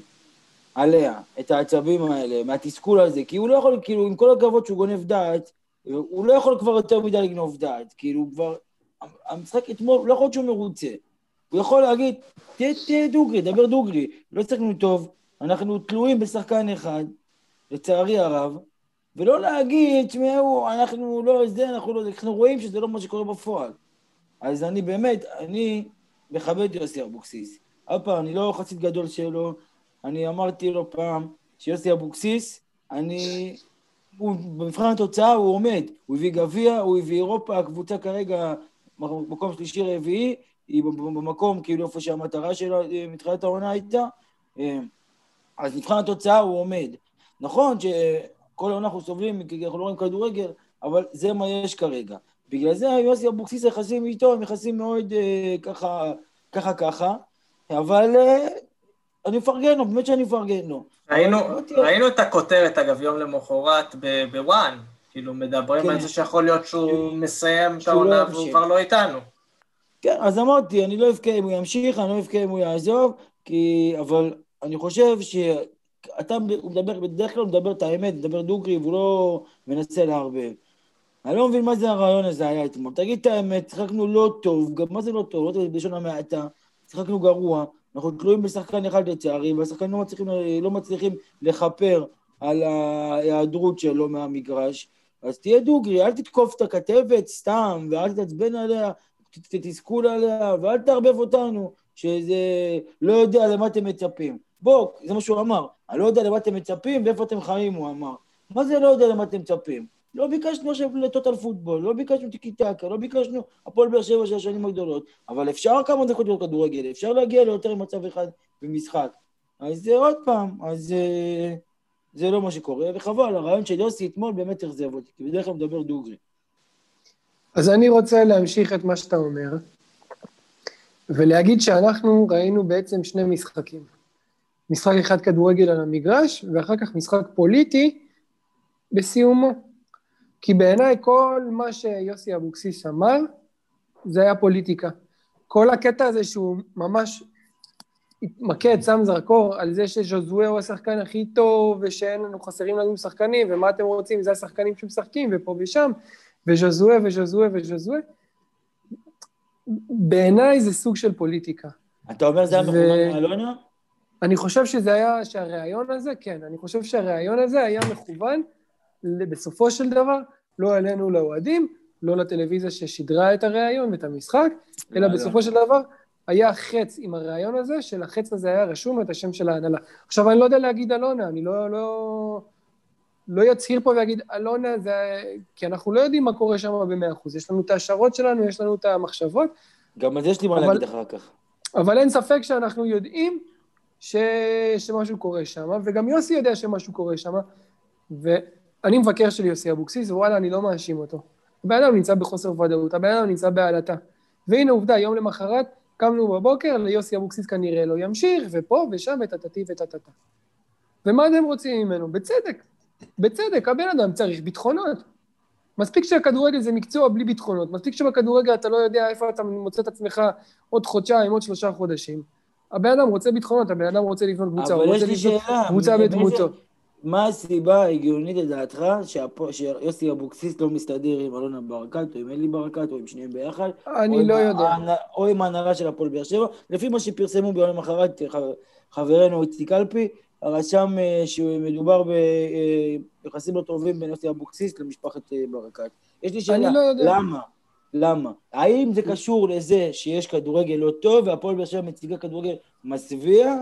עליה, את העצבים האלה, מהתסכול הזה, כי הוא לא יכול, כאילו, עם כל הכבוד שהוא גונב דעת, הוא לא יכול כבר יותר מדי לגנוב דעת, כאילו, כבר, המשחק אתמול, לא יכול להיות שהוא מרוצה. הוא יכול להגיד, תהיה, דוגרי, דבר דוגרי, לא הצגנו טוב, אנחנו תלויים בשחקן אחד, לצערי הרב, ולא להגיד, תשמעו, אנחנו לא זה, אנחנו לא זה, אנחנו רואים שזה לא מה שקורה בפועל. אז אני באמת, אני מכבד יוסי אבוקסיס. עוד פעם, אני לא חסיד גדול שלו, אני אמרתי לו פעם שיוסי אבוקסיס, אני... הוא, במבחן התוצאה הוא עומד, הוא הביא גביע, הוא הביא אירופה, הקבוצה כרגע מקום שלישי רביעי, היא במקום כאילו איפה שהמטרה שלה אה, מתחילת העונה הייתה, אה, אז מבחן התוצאה הוא עומד. נכון שכל העונה אנחנו סובלים כי אנחנו לא רואים כדורגל, אבל זה מה יש כרגע. בגלל זה יוסי אבוקסיס היחסים איתו הם יחסים מאוד אה, ככה, ככה ככה, אבל אה, אני מפרגן לו, באמת שאני מפרגן לו. ראינו, אבל ראינו את הכותרת, אגב, יום למחרת בוואן, כאילו מדברים כן. על זה שיכול להיות שהוא מסיים את לא העונה. והוא כבר לא איתנו. כן, אז אמרתי, אני לא אבכה אם הוא ימשיך, אני לא אבכה אם הוא יעזוב, כי... אבל אני חושב שאתה הוא מדבר, בדרך כלל הוא מדבר את האמת, מדבר דוגרי, והוא לא מנסה לערבב. אני לא מבין מה זה הרעיון הזה היה אתמול. תגיד את האמת, שיחקנו לא טוב, גם מה זה לא טוב? לא טוב בלשון המעטה. שיחקנו גרוע, אנחנו תלויים בשחקן אחד לצערי, והשחקנים לא מצליחים, לא מצליחים לכפר על ההיעדרות שלו מהמגרש. אז תהיה דוגרי, אל תתקוף את הכתבת סתם, ואל תתעצבן עליה, ת- תסכול עליה, ואל תערבב אותנו, שזה לא יודע למה אתם מצפים. בוא, זה מה שהוא אמר. אני לא יודע למה אתם מצפים ואיפה אתם חיים, הוא אמר. מה זה לא יודע למה אתם מצפים? לא ביקשנו עכשיו לטוטל פוטבול, לא ביקשנו טיקי טקה, לא ביקשנו הפועל באר שבע של השנים הגדולות, אבל אפשר כמה דקות לראות כדורגל, אפשר להגיע ליותר מצב אחד במשחק. אז זה עוד פעם, אז אה, זה לא מה שקורה, וחבל, הרעיון של יוסי אתמול באמת אכזב אותי, כי בדרך כלל מדבר דוגרי. אז אני רוצה להמשיך את מה שאתה אומר, ולהגיד שאנחנו ראינו בעצם שני משחקים. משחק אחד כדורגל על המגרש, ואחר כך משחק פוליטי בסיומו. כי בעיניי כל מה שיוסי אבוקסיס אמר, זה היה פוליטיקה. כל הקטע הזה שהוא ממש התמקד, שם זרקור על זה שז'וזואה הוא השחקן הכי טוב, ושאין לנו, חסרים לנו שחקנים, ומה אתם רוצים, זה השחקנים שמשחקים, ופה ושם, וז'וזואה וז'וזואה וז'וזואה. בעיניי זה סוג של פוליטיקה. אתה אומר זה היה מכוון מאלונה? אני חושב שזה היה, שהראיון הזה, כן, אני חושב שהראיון הזה היה מכוון, בסופו של דבר, לא אלינו לאוהדים, לא לטלוויזיה ששידרה את הראיון ואת המשחק, אלא בסופו של דבר היה חץ עם הראיון הזה, שלחץ הזה היה רשום את השם של ההנהלה. עכשיו, אני לא יודע להגיד אלונה, אני לא, לא, לא יצהיר פה ויגיד, אלונה זה... כי אנחנו לא יודעים מה קורה שם במאה אחוז. יש לנו את ההשערות שלנו, יש לנו את המחשבות. גם על זה יש לי מה אבל, להגיד אחר כך. אבל אין ספק שאנחנו יודעים ש... שמשהו קורה שם, וגם יוסי יודע שמשהו קורה שם, ואני מבקר של יוסי אבוקסיס, ווואלה, אני לא מאשים אותו. הבן אדם נמצא בחוסר ודאות, הבן אדם נמצא בעלטה. והנה עובדה, יום למחרת, קמנו בבוקר, ליוסי אבוקסיס כנראה לא ימשיך, ופה ושם וטטטי וטטטה. ומה אתם רוצים ממנו? בצדק. בצדק, הבן אדם צריך ביטחונות. מספיק שהכדורגל זה מקצוע בלי ביטחונות, מספיק שבכדורגל אתה לא יודע איפה אתה מוצא את עצמך עוד חודשיים, עוד שלושה חודשים. הבן אדם רוצה ביטחונות, הבן אדם רוצה לבנות קבוצה, הוא רוצה לבנות קבוצה בדמותו. מה הסיבה ההגיונית לדעתך שיוסי אבוקסיס לא מסתדר עם אלונה ברקת, או עם אלי ברקת, או עם שניהם ביחד? אני לא יודע. או עם ההנהלה של הפועל באר שבע, לפי מה שפרסמו ביום למחרת חברנו איציק קלפי, רשם אה, שמדובר ביחסים לא טובים בין יוסי אבוקסיס למשפחת אה, ברקת. יש לי שאלה, לא למה? למה? האם זה קשור לזה שיש כדורגל לא טוב והפועל באר שבע מציגה כדורגל מזוויע,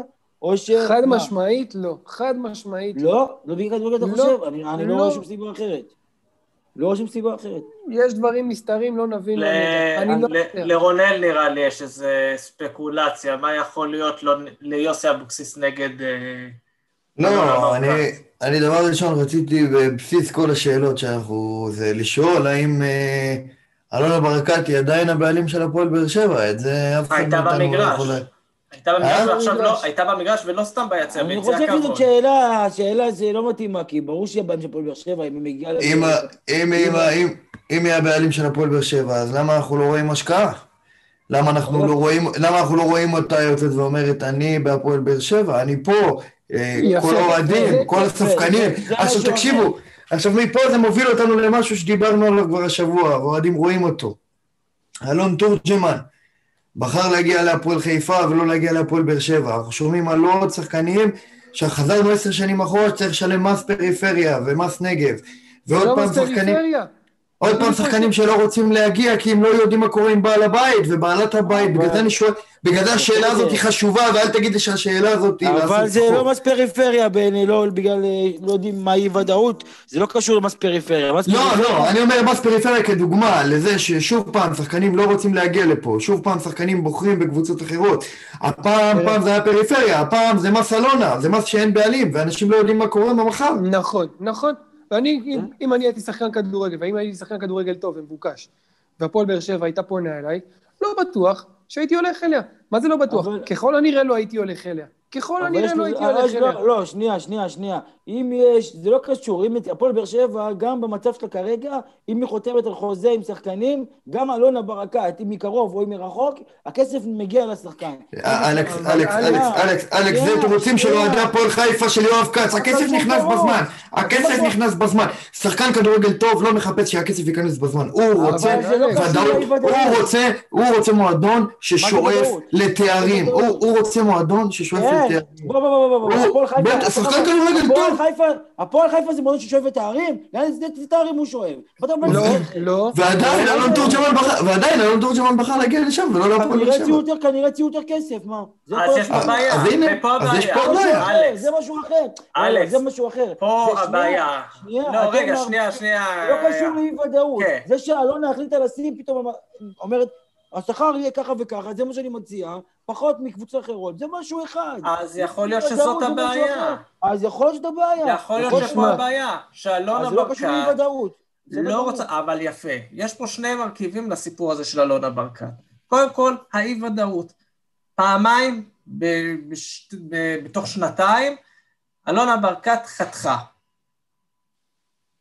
או ש... חד מה? משמעית לא, חד משמעית לא. לא? לא בגלל כדורגל אתה לא, חושב? אני, אני לא, לא רואה שום סיבה אחרת. לא רואה שום סיבה אחרת. יש דברים נסתרים, לא נבין. ל... אני לא... לרונל נראה לי יש איזו ספקולציה, מה יכול להיות לו... ליוסי אבוקסיס נגד... אה, לא, אני, אני דבר ראשון רציתי בבסיס כל השאלות שאנחנו, זה לשאול האם אה, אלונה ברקת היא עדיין הבעלים של הפועל באר שבע, את זה אף אחד לא יכול... הייתה במגרש ועכשיו לא, הייתה במגרש ולא סתם ביציע, אני חושב שזאת שאלה, שאלה זה לא מתאימה, כי ברור שהיא הבעלים של הפועל באר שבע, אם היא מגיעה... אם היא הבעלים של הפועל באר שבע, אז למה אנחנו לא רואים השקעה? למה אנחנו לא רואים, למה אנחנו לא רואים אותה יוצאת ואומרת, אני בהפועל באר שבע, אני פה, אה, כל האוהדים, כל הספקנים. עכשיו תקשיבו, עכשיו מפה זה מוביל אותנו למשהו שדיברנו עליו כבר השבוע, ואוהדים רואים אותו. אלון תורג'מן בחר להגיע להפועל חיפה ולא להגיע להפועל באר שבע. אנחנו שומעים על עוד שחקנים שחזרנו עשר שנים אחורה שצריך לשלם מס פריפריה ומס נגב. ועוד פעם שחקנים... עוד פעם שחקנים שלא רוצים להגיע כי הם לא יודעים מה קורה עם בעל הבית ובעלת הבית, בגלל זה אני שואל, בגלל זה השאלה הזאת היא חשובה ואל תגיד לי שהשאלה הזאת היא... אבל זה לא מס פריפריה בעיני, לא בגלל, לא יודעים מה אי ודאות, זה לא קשור למס פריפריה. לא, לא, אני אומר מס פריפריה כדוגמה לזה ששוב פעם שחקנים לא רוצים להגיע לפה, שוב פעם שחקנים בוחרים בקבוצות אחרות. הפעם, פעם זה היה פריפריה, הפעם זה מס אלונה, זה מס שאין בעלים ואנשים לא יודעים מה קורה במחר. נכון, נכון. ואני, אם, כן. אם אני הייתי שחקן כדורגל, ואם הייתי שחקן כדורגל טוב ומבוקש, והפועל באר שבע הייתה פונה אליי, לא בטוח שהייתי הולך אליה. מה זה לא בטוח? אבל... ככל הנראה לא הייי הולך אליה. ככל הנראה לא הייתי הולך אליה. לא, שנייה, שנייה, שנייה. אם יש, זה לא קשור, אם הפועל באר שבע, גם במצב שלה כרגע, אם היא חותמת על חוזה עם שחקנים, גם אלונה ברקת, אם מקרוב או אם מרחוק, הכסף מגיע לשחקן. אלכס, אלכס, אלכס, אלכס, אלכס, זה תירוצים של אוהדי הפועל חיפה של יואב כץ, הכסף נכנס בזמן, הכסף נכנס בזמן. שחקן כדורגל טוב לא מחפש שהכסף ייכנס בזמן, הוא רוצה לא ודאות, הוא רוצה, הוא רוצה מועדון ששואף לתארים, הוא רוצה מועדון ששואף לתארים. בוא, בוא, בוא, בוא, בוא, הפועל חיפה... שחקן כדורגל הפועל טוב. חיפה, הפועל חיפה זה מועדון ששואב את הערים? לאן איזה תארים הוא שואב? לא, לא. ועדיין אלון תורג'מן בחר, ועדיין אלון תורג'מן בחר להגיע לשם ולא להפועל באר כנראה שבע. כנראה הציעו יותר כסף, מה? אז יש פה. בעיה, אז הנה, אז יש. פה בעיה. זה משהו אחר. אלכס, זה משהו אחר. פה הבעיה. לא, רגע, שנייה, שנייה. לא קשור לאי ודאות. כן. זה שאלונה החליטה לשים, פתאום אומרת, השכר יהיה ככה וככה, זה מה שאני מציע, פחות מקבוצות אחרות, זה משהו אחד. אז יכול להיות שזאת הבעיה. אז יכול להיות שזאת הבעיה. יכול להיות שפה. הבעיה. שאלונה אז זה לא קשור ברקת לאי ודאות. זה לא. רוצה, אבל יפה. יש פה שני מרכיבים לסיפור הזה של אלונה ברקת. קודם כל, האי-ודאות. פעמיים ב- בש- ב- בתוך שנתיים, אלונה ברקת חתכה.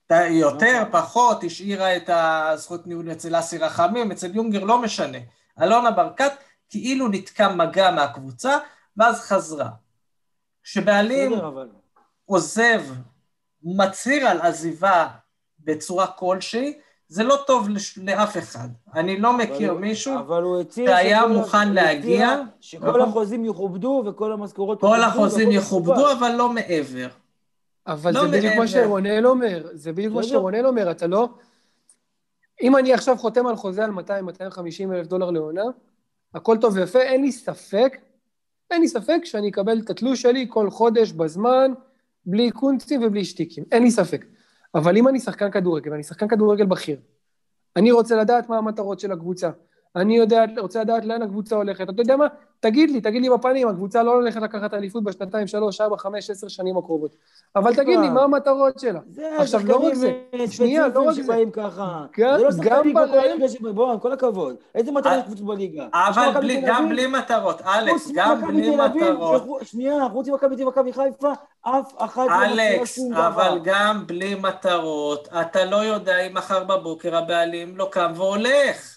ת- יותר, פחות, השאירה את הזכות ניהול אצל אסי רחמים, אצל יונגר לא משנה. אלונה ברקת כאילו נתקע מגע מהקבוצה, ואז חזרה. כשבעלים. עוזב, מצהיר על עזיבה בצורה כלשהי, זה לא טוב לש... לאף אחד. אני לא מכיר אבל- מישהו, אבל הוא. שהיה מוכן הוא להגיע, שכל נכון? החוזים יכובדו וכל המשכורות כל החוזים יכובדו. אבל לא מעבר. אבל לא זה בדיוק מעבר. מה שרונל אומר, זה בדיוק מה בסדר. שרונל אומר, אתה לא... אם אני עכשיו חותם על חוזה על 200-250 אלף דולר לעונה, הכל טוב ויפה, אין לי ספק, אין לי ספק שאני אקבל את התלוש שלי כל חודש בזמן, בלי קונצים ובלי שטיקים, אין לי ספק. אבל אם אני שחקן כדורגל, ואני שחקן כדורגל בכיר, אני רוצה לדעת מה המטרות של הקבוצה. אני יודע, רוצה לדעת לאן הקבוצה הולכת. אתה יודע מה? תגיד לי, תגיד לי בפנים, הקבוצה לא הולכת לקחת אליפות בשנתיים, שלוש, ארבע, חמש, עשר שנים הקרובות. אבל תגיד לי, מה המטרות שלה? זה עכשיו, לא רק זה. שחקנים שנייה, לא רק זה. שבאים ככה. גם- זה לא שחקנים כמו כל הליגה שבאים, בוא, עם כל הכבוד. איזה מטרה אה, יש קבוצות בליגה? אבל גם בלי מטרות, אלכס, גם בלי מטרות. שנייה, חוץ ממכבי תל אביב חיפה, אף אחת לא מציעה אלכס, שום דבר. אבל גם בלי מטרות, אתה לא יודע אם מחר בבוקר הבעלים לא קם והולך.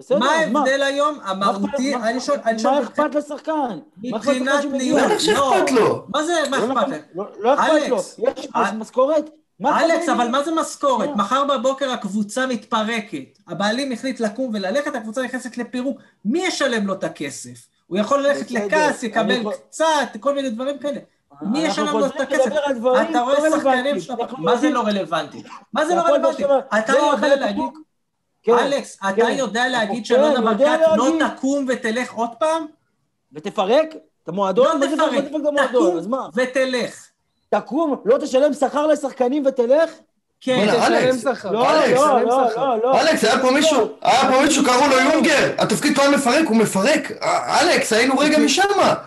בסדר, מה? ההבדל היום מה המהותי? אכפת- אני שואל, אני מה שואל, אכפת לשחקן? מה אכפת מבחינת לשחקן שמגיע? ניהול, בטח לא. שאכפת לו. מה זה, מה לא אכפת נכון, לך? לא- לא אכפת לו. יש משכורת? אכפת אלכס? אבל מה זה משכורת? מחר בבוקר הקבוצה מתפרקת, הבעלים החליט לקום וללכת, הקבוצה נכנסת לפירוק, מי ישלם לו את הכסף? הוא יכול ללכת לכעס, יקבל יכול- קצת, כל מיני דברים כאלה. מי ישלם לו את הכסף? אתה רואה שחקנים. אנחנו מה זה לא רלוונטי? מה זה לא רלוונטי? אתה לא יודע הלכה להגיד... כן, אלכס, אתה כן. יודע להגיד כן, שאלונה יודע ברקת לא להגיד. תקום ותלך עוד פעם? ותפרק את המועדון? לא תפרק, תקום? ותלך. תקום, לא תשלם שכר לשחקנים ותלך? כן, בוא'נה, תשלם אלכס, שכר. לא, אלכס, לא, לא. לא, לא. אלכס, היה פה מישהו, היה פה מישהו, קראו לו יונגר, התפקיד היה מפרק, הוא מפרק. אה, אלכס, היינו רגע משם.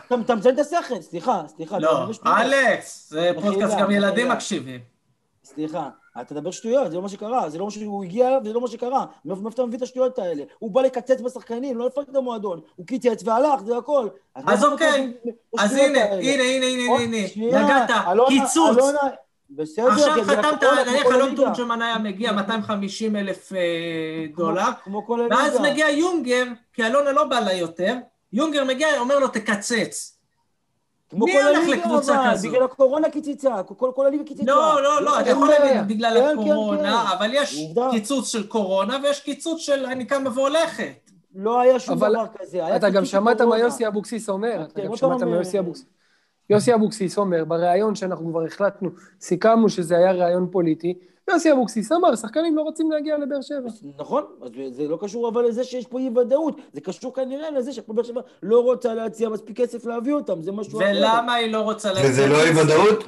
אתה מציין את השכל, סליחה, סליחה. לא. אלכס, זה פודקאסט גם ילדים. מקשיבים. סליחה, אתה תדבר שטויות, זה לא מה שקרה, זה לא מה שהוא הגיע וזה לא מה שקרה. מאיפה אתה מביא את השטויות האלה? הוא בא לקצץ בשחקנים, לא לפרק את המועדון. הוא קיצץ והלך, זה הכל. אז אוקיי, אז הנה? הנה, הנה, הנה, הנה, נגעת, קיצוץ. בסדר, עכשיו חתמת, הקורונה, נניח אלון הליגה. תורג'מן היה מגיע 250 אלף אה, דולר. ואז מגיע יונגר, כי אלונה לא בא לה יותר, יונגר מגיע, אומר לו תקצץ. כמו כל הליגה, לקבוצה כזו? בגלל הקורונה קיצצה, כל, כל הליגה קיצצה. לא, לא, לא, אתה אין יכול בעיה. להגיד בגלל כן, כן, הקורונה, כן. אבל יש עובדה. קיצוץ של קורונה ויש קיצוץ של אני קמה והולכת. לא היה שום אבל דבר כזה. אתה גם שמעת מה. יוסי אבוקסיס אומר, אתה כן, גם שמעת מה יוסי אבוקסיס. יוסי אבוקסיס אומר, בריאיון שאנחנו כבר החלטנו, סיכמנו שזה היה ריאיון פוליטי, יוסי אבוקסיס אמר, שחקנים לא רוצים להגיע לבאר שבע. נכון, אז זה לא קשור אבל לזה שיש פה אי ודאות, זה קשור כנראה לזה שהפועל באר שבע לא רוצה להציע מספיק כסף להביא אותם, זה משהו אחר. ולמה היא לא רוצה וזה לא אי ודאות?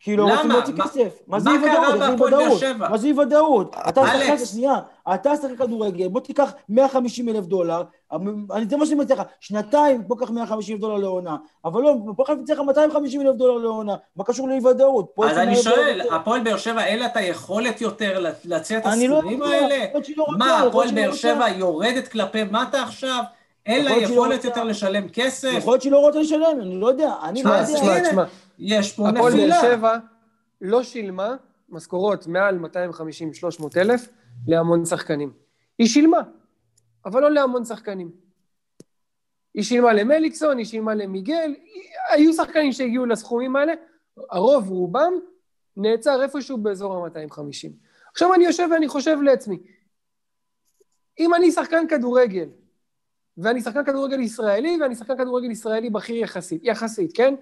כי לא למה? רוצים להוציא מה- כסף. מה מה זה אי ודאות? איזה אי בהפועל באר ודאות? שבע? מה זה אי ודאות? אתה שחקן, אלכס. שנייה, אתה שחקן כדורגל, בוא תיקח 150 אלף דולר, אני- זה מה שאני מציע לך, שנתיים בוא קח 150 אלף דולר לעונה, אבל לא, פה חייב לציין לך 250 אלף דולר לעונה, מה קשור לאי ודאות? אז אני שואל. הפועל באר שבע אין לה את היכולת יותר לה- להציע את אני לא הסכומים יודע, האלה? לא מה, הפועל שהיא באר לא שבע. יורדת כלפי מטה עכשיו? אין לה לא יכולת. יותר לשלם כסף? יכול להיות שהיא לא רוצה לשלם, אני לא יודע, אני לא תשמע, אז יודע. יש פה הפועל באר נפילה. שבע לא שילמה משכורות מעל 250-300 אלף להמון שחקנים. היא שילמה, אבל לא להמון שחקנים. היא שילמה למליקסון, היא שילמה למיגל, היו שחקנים שהגיעו לסכומים האלה, הרוב, רובם, נעצר איפשהו באזור ה-250. עכשיו אני יושב ואני חושב לעצמי, אם אני שחקן כדורגל, ואני שחקן כדורגל ישראלי, ואני שחקן כדורגל ישראלי בכיר יחסית, יחסית, כן?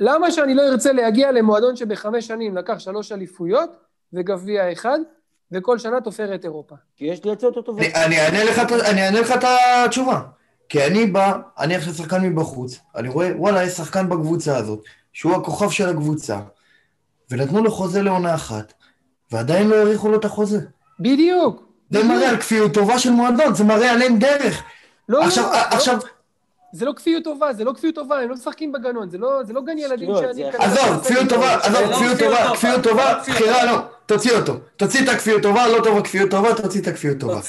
למה שאני לא ארצה להגיע למועדון שבחמש שנים לקח שלוש אליפויות וגביע אחד, וכל שנה תופרת אירופה? כי יש לי עצות טובות. אני- אני אענה לך את- אני אענה לך את התשובה. כי אני בא, אני עכשיו שחקן מבחוץ, אני רואה, וואלה, יש שחקן בקבוצה הזאת, שהוא הכוכב של הקבוצה, ונתנו לו חוזה לעונה אחת, ועדיין לא האריכו לו את החוזה. בדיוק. זה מראה על כפיות טובה של מועדון, זה מראה על אין דרך. לא, עכשיו, לא, לא, עכשיו, זה לא כפיות טובה, זה לא כפיות טובה, הם לא משחקים בגנון, זה לא, זה לא גן ילדים שאני... עזוב, לסגל כפיות טובה, עזוב, לא כפיות טובה, כפיות לא טובה, בחירה. לא, תוציא אותו. תוציא את הכפיות טובה, לא טובה כפיות טובה, תוציא את הכפיות טובה.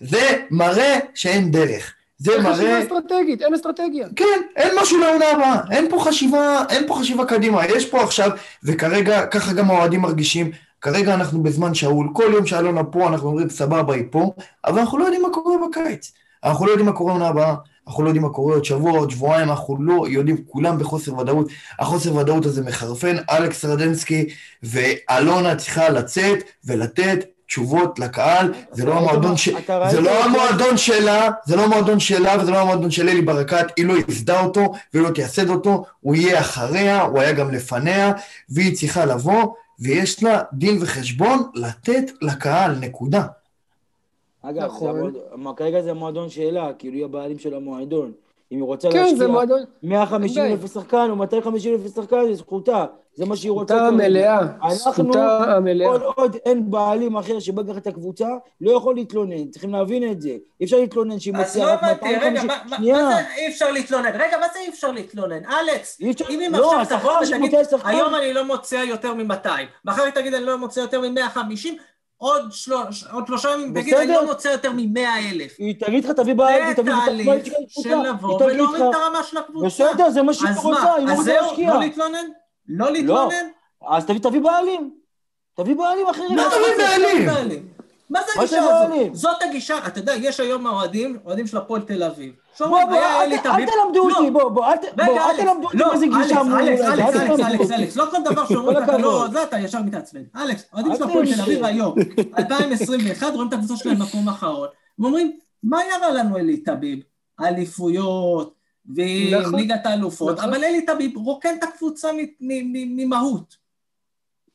זה מראה שאין דרך. זה אין חשיבה מראה... אסטרטגית, אין אסטרטגיה. כן, אין משהו לעונה הבאה, אין פה חשיבה, אין פה חשיבה קדימה, יש פה עכשיו, וכרגע, ככה גם האוהדים מרגישים, כרגע אנחנו בזמן שאול, כל יום שאלונה פה, אנחנו אומרים סבבה, היא פה, אבל אנחנו לא יודעים מה קורה בקיץ. אנחנו לא יודעים מה קורה בעונה הבאה, אנחנו לא יודעים מה קורה עוד שבוע, עוד שבועיים, אנחנו לא יודעים, כולם בחוסר ודאות. החוסר ודאות הזה מחרפן, אלכס רדנסקי ואלונה צריכה לצאת ולתת תשובות לקהל, זה לא המועדון ש... זה לא המועדון שלה, זה לא המועדון שלה וזה לא המועדון של אלי ברקת, היא לא ייסדה אותו והיא לא תייסד אותו, הוא יהיה אחריה, הוא היה גם לפניה, והיא צריכה לבוא, ויש לה דין וחשבון לתת לקהל, נקודה. אגב, נכון. זה המועד- מה, כרגע זה המועדון שלה, כאילו היא הבעלים של המועדון. אם היא רוצה כן, להשקיע מועדון... 150 אין אלף שחקן או 250 אלף שחקן, זה זכותה. זה מה שהיא רוצה. זכותה. המלאה, אנחנו, זכותה המלאה. כל עוד אין בעלים אחר שבא לקחת את הקבוצה, לא יכול להתלונן, צריכים להבין את זה. אי אפשר להתלונן שהיא אז מוציאה לא רק הבנתי, רגע, 250... מה- מה שנייה, מה זה אי אפשר להתלונן? רגע, מה זה אי אפשר להתלונן? אלכס, אי אפשר- אם היא לא, עכשיו תבוא ותגיד, היום אני לא מוציאה יותר מ-200, מחר היא תגיד אני לא מוציאה יותר מ-150, עוד שלוש- עוד שלושה ימים תגיד אני. לא מוציאה יותר מ-100 אלף. היא תגיד לך תביא בעלים, זה תביא של לבוא היא תגיד ולהוריד לך, את הרמה של הקבוצה. בסדר, זה מה שהיא אז רוצה, מה, היא לא אז רוצה זהו, להשקיע. לא להתלונן? לא להתלונן? אז תביא בעלים. תביא בעלים אחרים. מה מה תביא בעלים? מה זה הגישה הזאת? זאת הגישה, אתה יודע, יש היום אוהדים, אוהדים של הפועל תל אביב. בוא, בוא, אל תביב. תלמדו לא, אותי, בוא, בוא, אל תלמדו אותי לא, מה זה אלכס, גישה אמרו אלכס, אלכס, אל אלכס, אלכס. אלכס, לא כל דבר [LAUGHS] שאומרים לך, לא. זה אתה ישר מתעצבן. אלכס, אוהדים של הפועל תל. אביב היום, 2021, רואים את הקבוצה שלהם במקום האחרון, ואומרים, מה יראה לנו אלי טביב? אליפויות, ועם נכון, האלופות, נכון. אבל אלי טביב רוקן את הקבוצה ממהות.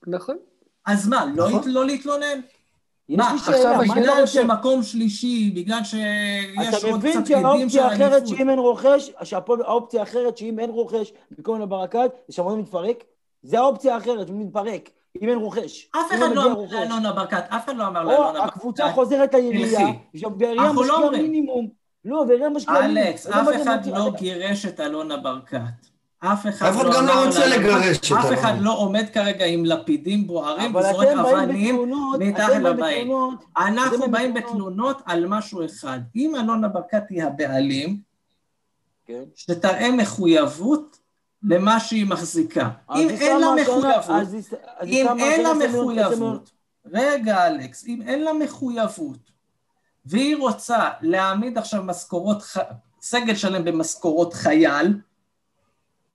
נכון. אז מה, לא נכון. לא להתלונן? יש מה, לי עכשיו שאלה, מה אתה בגלל? שמקום שלישי, בגלל שיש אתה עוד מבין קצת עדים של שהאופציה האחרת אליפות. שאם אין רוכש, שהפועל- האופציה האחרת שאם אין רוכש במקום לברקת, זה שהמועדון מתפרק? זה האופציה האחרת, הוא מתפרק, אם אין רוכש. אף אחד לא אמר. לאלונה ברקת, אף אחד לא אמר לאלונה ברקת. הקבוצה חוזרת לעירייה. והעירייה לא משקיעה. מינימום. לא, והעירייה משקיעה מינימום. אלכס, אתה יודע אף אחד לא אתה- גירש את אלונה ברקת. אף אחד אף אחד לא גם לא רוצה לגרש את אף. אחד לא עומד כרגע עם לפידים בוערים וזורק אבנים מתחת לבית. בתלונות, אנחנו באים בתלונות. בתלונות על משהו אחד. אם אלונה ברקת היא הבעלים, כן. שתראה מחויבות למה שהיא מחזיקה. אם אין לה מחויבות, אם אין לה מחויבות, רגע אלכס, אם אין לה מחויבות, והיא רוצה להעמיד עכשיו משכורות, סגל שלם במשכורות חייל,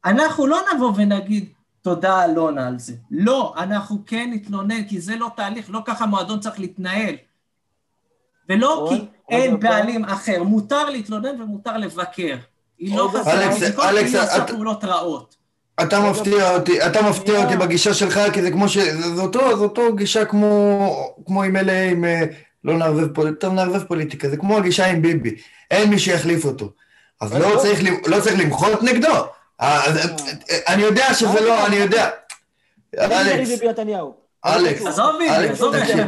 אנחנו לא נבוא ונגיד תודה אלונה על זה. לא, אנחנו כן נתלונן, כי זה לא תהליך, לא ככה מועדון צריך להתנהל. ולא עוד- כי עוד אין דבר. בעלים אחר, מותר להתלונן ומותר לבקר. היא לא בדיקות, אלכס, היא עושה פעולות רעות. אתה מפתיע אותי, אתה מפתיע. אותי בגישה שלך, כי זה כמו ש... זה זה אותו, זה אותו גישה כמו, כמו עם אלה, עם... אה, לא נערבב פוליטיקה, טוב נערבב פוליטיקה, זה כמו הגישה עם ביבי, אין מי שיחליף אותו. אז לא לא. צריך, לא צריך למחות נגדו. אה, אז, אה, אני יודע שזה לא, אני יודע. אלכס. אלכס, עזוב תקשיב.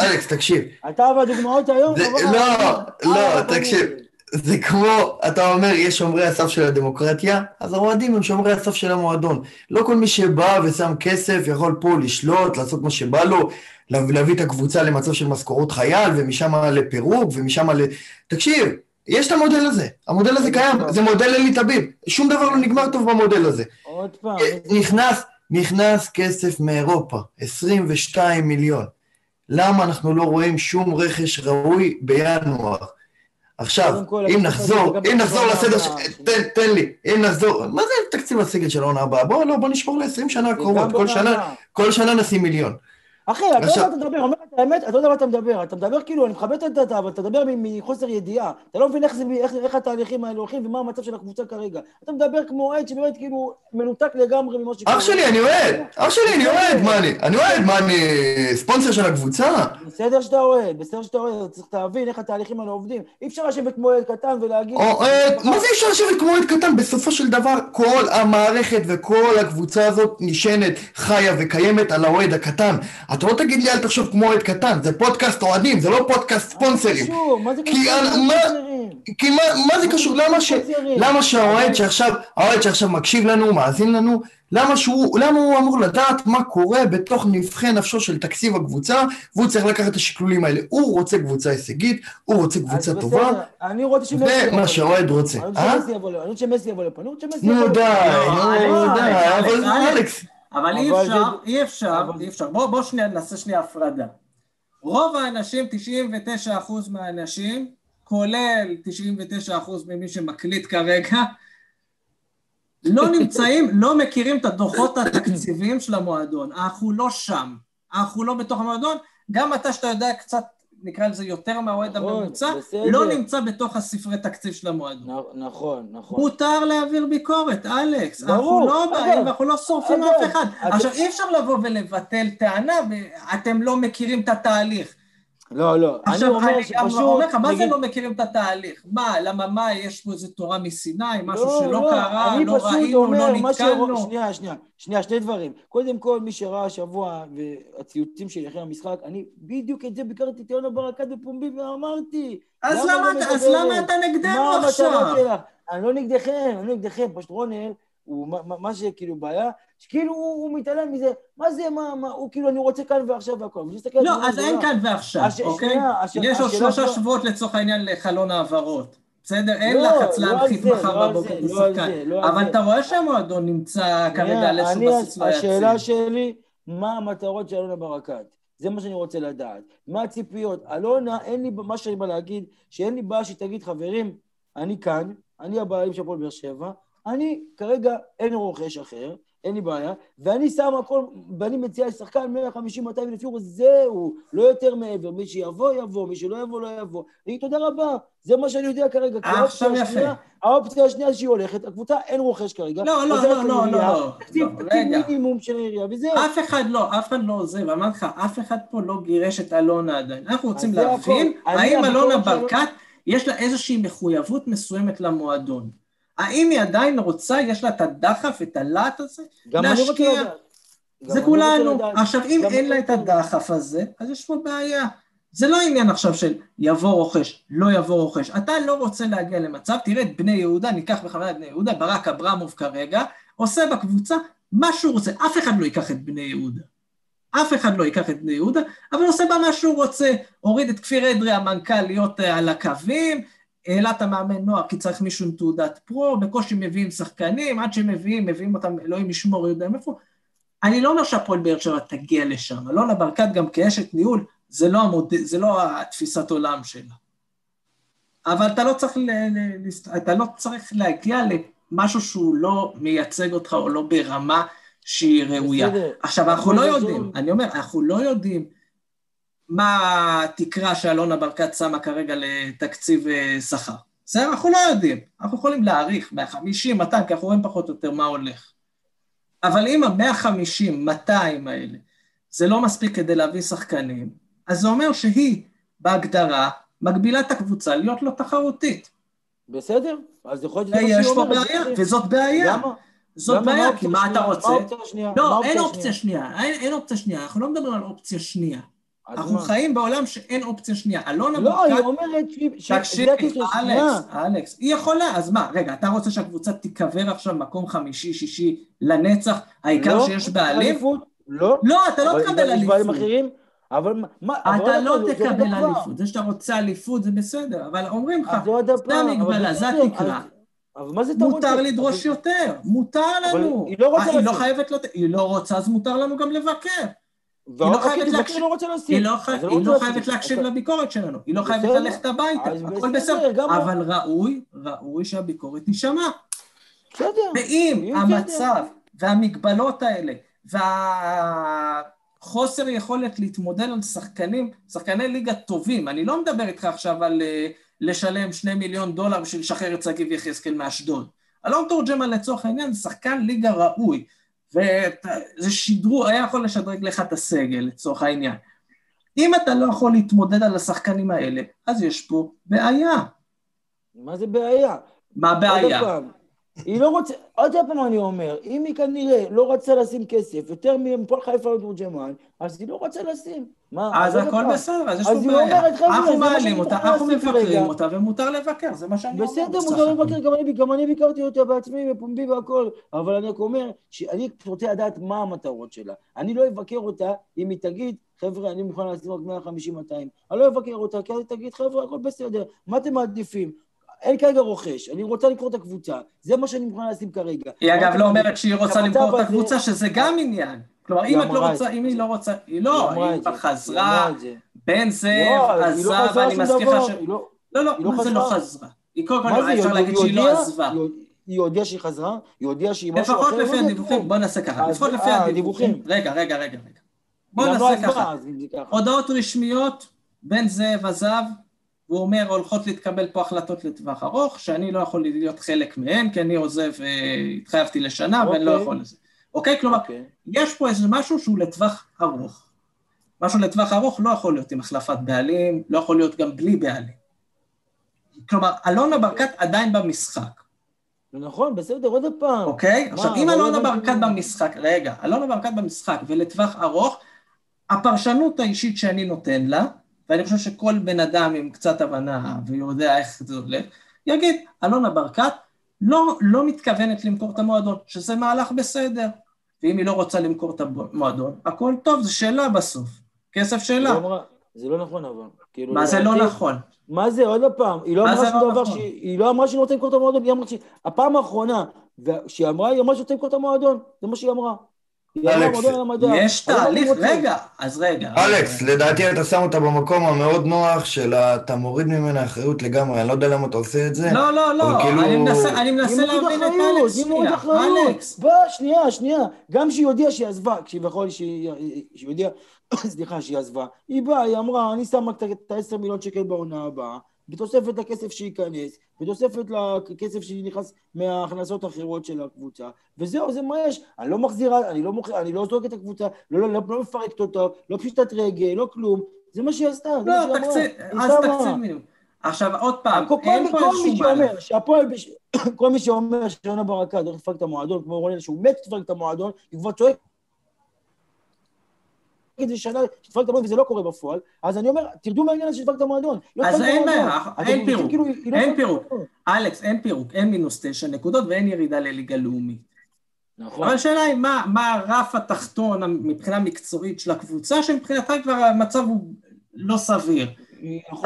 אלכס, תקשיב, אתה והדוגמאות היום? לא, לא, אה, תקשיב. זה כמו, אתה אומר, יש שומרי הסף של הדמוקרטיה, אז האוהדים הם שומרי הסף של המועדון. לא כל מי שבא ושם כסף יכול פה לשלוט, לעשות מה שבא לו, לה- להביא את הקבוצה למצב של משכורות חייל, ומשם לפירוק, ומשם ל... תקשיב, יש את המודל הזה. המודל הזה קיים, זה מודל אלי טביב. שום דבר לא נגמר טוב במודל הזה. עוד פעם. נכנס, נכנס כסף מאירופה, 22 מיליון. למה אנחנו לא רואים שום רכש ראוי בינואר? עכשיו, אם נחזור, אם נחזור לסדר. ש- תן, תן לי, אם נחזור, מה זה תקציב הסגל של העונה הבאה? בוא, לא, בוא נשמור ל-20 שנה הקרובות, כל שנה. כל שנה נשים מיליון. אחי, אתה לא יודע מה אתה מדבר, אומר לך את האמת, אתה לא יודע מה אתה מדבר. אתה מדבר כאילו, אני מכבד את אתה, אבל אתה מדבר מחוסר ידיעה. אתה לא מבין איך התהליכים האלה הולכים ומה המצב של הקבוצה כרגע. אתה מדבר כמו אוהד שבאמת כאילו מנותק לגמרי ממה שקורה. אח שלי, אני אוהד! אח שלי, אני אוהד! מה אני? אני אוהד! מה אני... ספונסר של הקבוצה? בסדר שאתה אוהד, בסדר שאתה אוהד, צריך להבין איך התהליכים האלה עובדים. אי אפשר לשבת כמו אוהד קטן ולהגיד... אוהד, מה זה אי אפשר לשבת כמו אוהד קטן? בסופו של דבר, כל המערכת וכל הקבוצה הזאת נשענת, חיה וקיימת על האוהד הקטן. אתה לא תגיד לי, אל תחשוב כמו אוהד קטן, זה פודקאסט אוהדים, זה לא פודקאסט ספונסרים. קשור? מה זה כי קשור? ספונסרים? כי מה, זה קשור? למה, ש... למה שהאוהד שעכשיו, האוהד שעכשיו מקשיב לנו, מאזין לנו, למה שהוא, למה הוא אמור לדעת מה קורה בתוך נבחי נפשו של תקציב הקבוצה, והוא צריך לקחת את השקלולים האלה. הוא רוצה קבוצה הישגית, הוא רוצה קבוצה טובה, זה מה. שהאוהד רוצה. אני רוצה אה? שמסי יבוא לפה, אני רוצה שמסי יבוא לפה, אני רוצה שמסי נו יבוא די, לפה. לא, נו אלכס, די, אלכס, אבל אלכס. אבל אי אפשר, זה- אי אפשר, אבל- אי אפשר. בוא, בוא שנייה, נעשה שנייה הפרדה. רוב האנשים, 99% מהאנשים, כולל 99% ממי שמקליט כרגע, [LAUGHS] לא נמצאים, לא מכירים את הדוחות התקציביים של המועדון. אנחנו לא שם. אנחנו לא בתוך המועדון. גם אתה, שאתה יודע קצת, נקרא לזה יותר מהאוהד נכון, הממוצע, בסדר. לא נמצא בתוך הספרי תקציב של המועדון. נכון, נכון. מותר להעביר ביקורת, אלכס. ברור, אנחנו לא באים, אנחנו לא שורפים אף אחד. אגב. עכשיו, אי אפשר לבוא ולבטל טענה, ואתם לא מכירים את התהליך. לא, לא, אני עכשיו, אומר אני גם שפשוט... אומר לך, מה זה לא מכירים את התהליך? מה, למה מה, יש פה איזה תורה מסיני, משהו לא, שלא לא, קרה, אני לא ראינו, אומר לא נתקלנו? שנייה, שנייה, שנייה, שני דברים. קודם כל, מי שראה השבוע והציוצים שלי אחרי המשחק, אני בדיוק את זה ביקרתי את יונה ברקת בפומבי ואמרתי. אז למה למה לא אתה- אז? למה אתה נגדנו עכשיו? אני לא נגדכם, אני לא נגדכם, פשוט רונל, הוא, מה- מה שכאילו בעיה, שכאילו הוא, הוא מתעלם מזה, מה זה, מה, מה, הוא כאילו, אני רוצה כאן ועכשיו והכל. לא, אז אין גדולה. כאן ועכשיו, הש- אוקיי? הש- יש עוד השאלה שלושה שלו- שבועות לצורך העניין לחלון העברות. בסדר? אין לא, לחץ לא להנחית מחר לא בבוקר את לא השחקן. לא אבל. אתה רואה שהמועדון נמצא כרגע על איזשהו בסיס לא השאלה יציב. שלי, מה המטרות של אלונה ברקת? זה מה שאני רוצה לדעת. מה הציפיות? אלונה, אין לי, מה שאני בא להגיד, שאין לי בעיה שהיא תגיד, חברים, אני כאן, אני הבעלים של הפועל באר שבע, אני כרגע אין רוכש אחר, אין לי בעיה, ואני שם הכל, ואני מציע לשחקן 150-200 אלף יורו, זהו, לא יותר מעבר, מי שיבוא יבוא, מי שלא יבוא לא יבוא. תגיד תודה רבה, זה מה שאני יודע כרגע. כי עכשיו יפה. השנייה- האופציה השנייה שהיא הולכת, הקבוצה אין רוכש כרגע. לא, לא, לא, לא, לא. תקציב לא. מינימום של העירייה, וזהו. אף אחד לא, אף אחד לא עוזב, אמרתי לך, אף אחד פה לא גירש את אלונה עדיין. אנחנו רוצים להבין. אני, האם אלונה ברקת, יש לה איזושהי מחויבות מסוימת למועדון. האם היא עדיין רוצה, יש לה את הדחף, את הלהט הזה? גם אני רוצה להשקיע. לדעת. זה כולנו. עכשיו, אם אין לה את. הדחף הזה, אז יש פה בעיה. זה לא עניין עכשיו של יבוא רוכש, לא יבוא רוכש. אתה לא רוצה להגיע למצב, תראה את בני יהודה, ניקח בכוונה את בני יהודה, ברק אברמוב כרגע, עושה בקבוצה מה שהוא רוצה. אף אחד לא ייקח את בני יהודה. אף אחד לא ייקח את בני יהודה, אבל עושה בה מה שהוא רוצה. הוריד את כפיר אדרי, המנכ"ל, להיות אה, על הקווים, העלה את המאמן נוער כי צריך מישהו עם תעודת פרו, בקושי מביאים שחקנים, עד שמביאים, מביאים אותם, אלוהים ישמור, יודע מאיפה. אני לא אומר שהפועל באר שבע תגיע לשם, אלונה ברקת גם כאשת ניהול, זה לא, המוד... זה לא התפיסת עולם שלה. אבל אתה לא צריך, ל... אתה לא צריך להגיע למשהו שהוא לא מייצג אותך או לא ברמה שהיא ראויה. בסדר. עכשיו, אנחנו לא יודעים, אני אומר, אנחנו לא יודעים מה התקרה שאלונה ברקת שמה כרגע לתקציב אה, שכר. בסדר? אנחנו לא יודעים. אנחנו יכולים להעריך 150, 200, כי אנחנו רואים פחות או יותר מה הולך. אבל אם ה-150, 200 האלה, זה לא מספיק כדי להביא שחקנים, אז זה אומר שהיא, בהגדרה, מגבילה את הקבוצה להיות לא תחרותית. בסדר, אז יכול להיות שזה מה שהיא פה אומרת. בעיה, בסדר. וזאת בעיה. למה? זאת? בעיה, כי מה אתה? רוצה? מה האופציה השנייה? לא, אין? אופציה שנייה, אין, אין אופציה שנייה, אנחנו לא מדברים על אופציה שנייה. אנחנו מה? חיים בעולם שאין אופציה שנייה. אלונה לא, היא ברקת, אומרת שהיא... תקשיב, שזה הקשר, שנייה. אלכס, אלכס, היא יכולה, אז מה, רגע, אתה רוצה שהקבוצה תיקבר עכשיו מקום חמישי, שישי, לנצח, העיקר לא, שיש בעלים? אליפות? לא. לא, אתה לא תקבל אליפות. אבל מה- אתה לא תקבל. אליפות. זה שאתה רוצה אליפות זה בסדר, אבל אומרים לך, זה המגבלה, זה התקרה. אבל מה זה אתה רוצה? מותר לדרוש יותר, מותר לנו. היא לא רוצה אה, היא לא. חייבת, היא לא רוצה, אז מותר לנו גם לבקר. ועוד לא חייבת אוקיי, להקשיב. היא לא רוצה. היא לא, אז חי... היא היא רוצה לא לשים. חייבת להקשיב אז- לביקורת שלנו, היא לא חייבת. ללכת הביתה, הכל בסדר, אבל ראוי, ראוי שהביקורת תישמע. ואם המצב והמגבלות האלה חוסר יכולת להתמודד על שחקנים, שחקני ליגה טובים. אני לא מדבר איתך עכשיו על uh, לשלם שני מיליון דולר בשביל לשחרר את שגיב יחזקאל מאשדוד. אלון תורג'מן לצורך העניין שחקן ליגה ראוי, וזה שידרו, היה יכול לשדרג לך את הסגל לצורך העניין. אם אתה לא יכול להתמודד על השחקנים האלה, אז יש פה בעיה. מה זה בעיה? מה הבעיה? היא לא רוצה, עוד פעם אני אומר, אם היא כנראה לא רצה לשים כסף יותר מפועל חיפה ותורג'מן, אז היא לא רוצה לשים. מה, אז הכל. בסדר, אז יש פה בעיה. אנחנו מעלים אותה, אנחנו לעשות מבקרים. אותה, ומותר לבקר, זה מה שאני אומר. בסדר, מותר. לבקר, גם אני, גם אני ביקרתי אותה בעצמי בפומבי והכל, אבל אני רק אומר שאני רוצה לדעת מה המטרות שלה. אני לא אבקר אותה אם היא תגיד, חבר'ה, אני מוכן לשים רק 150-200. אני לא אבקר אותה, כי אז היא תגיד, חבר'ה, הכל בסדר, מה אתם מעדיפים? אין כרגע רוכש, אני רוצה למכור את הקבוצה, זה מה שאני מוכן לשים כרגע. היא אגב לא אומרת שהיא רוצה למכור את הקבוצה, שזה גם עניין. כלומר, אם את לא רוצה. אם היא לא רוצה, היא לא, היא כבר חזרה. בן זאב לא, עזב, לא אני מזכיר לך ש... לא- לא, לא, לא מה זה לא חזרה. היא כל, זה, אפשר להגיד שהיא לא עזבה. היא- הודיעה שהיא חזרה? היא הודיעה שהיא משהו אחר? לפחות לא לפי יודע הדיווחים. בוא נעשה ככה, לפחות לפי אה, הדיווחים. רגע, רגע, רגע, רגע. בוא לא נעשה ככה. הודעות רשמיות, בן זאב עזב, והוא אומר, הולכות להתקבל פה החלטות לטווח ארוך, שאני לא יכול להיות חלק מהן, כי אני עוזב, אה, התחייבתי לשנה ואני לא אוקיי. יכול לזה. אוקיי? כלומר, אוקיי. יש פה איזה משהו שהוא לטווח ארוך. משהו לטווח ארוך לא יכול להיות עם החלפת בעלים, לא יכול להיות גם בלי בעלים. כלומר, אלונה ברקת עדיין במשחק, נכון, בסדר, עוד פעם. אוקיי? מה, עכשיו, אם אלונה לא ברקת מה. במשחק, רגע, אלונה ברקת במשחק ולטווח ארוך, הפרשנות האישית שאני נותן לה, ואני חושב שכל בן אדם עם קצת הבנה ויודע איך זה הולך, יגיד, אלונה ברקת לא, לא מתכוונת למכור את המועדון, שזה מהלך בסדר. ואם היא לא רוצה למכור את המועדון, הכל טוב, זה שאלה בסוף. כסף אמרה- זה לא נכון אבל. כאילו, מה זה לא נכון? מה זה, עוד פעם, היא לא אמרה שום לא דבר, נכון? היא לא אמרה שהיא רוצה למכור את המועדון, היא אמרה שהיא... הפעם האחרונה שהיא אמרה, היא אמרה שהיא רוצה למכור את המועדון, זה מה שהיא אמרה. אלכס. יש מה תהליך? רגע, אז רגע. אלכס, לדעתי אתה שם אותה במקום המאוד נוח של אתה מוריד ממנה אחריות לגמרי, אני לא יודע למה אתה עושה את זה. לא, לא, לא, כאילו- אני מנסה, להבין את אלכס, שנייה. אלכס. בוא, שנייה, שנייה. גם שהיא הודיעה שהיא עזבה, כביכול שהיא הודיעה, [COUGHS] סליחה, שהיא עזבה, היא באה, היא אמרה, אני שמה את ה-10 מיליון שקל בעונה הבאה, בתוספת לכסף שייכנס, בתוספת לכסף שנכנס מההכנסות האחרות של הקבוצה, וזהו, זה מה יש. אני לא מחזירה, אני לא מוכר, אני לא זורק את הקבוצה, לא, לא, לא, לא מפרקת אותה, לא פשיטת רגל, לא כלום. זה מה שהיא עשתה, זה מה לא, שהיא אמרה. תקציב, אז תקציב מינימום. עכשיו, עוד פעם, כל, אין כל, פה מי שאומר מהלך. שהפועל. [COUGHS] כל מי שאומר שיונה ברקת הולך לפרק את המועדון, כמו רונן, שהוא מת לפרק את המועדון, היא כבר צועקת את זה שנה שתפרק את המועדון וזה לא קורה בפועל, אז אני אומר, תרדו מהעניין הזה שתפרק את המועדון. לא אז אין. בעיה, אין פירוק, כאילו לא אין פירוק. אלכס, אין פירוק, אין מינוס תשע נקודות ואין ירידה לליגה לאומית. נכון. אבל השאלה היא מה, מה הרף התחתון מבחינה מקצועית של הקבוצה, שמבחינתה כבר המצב הוא לא סביר.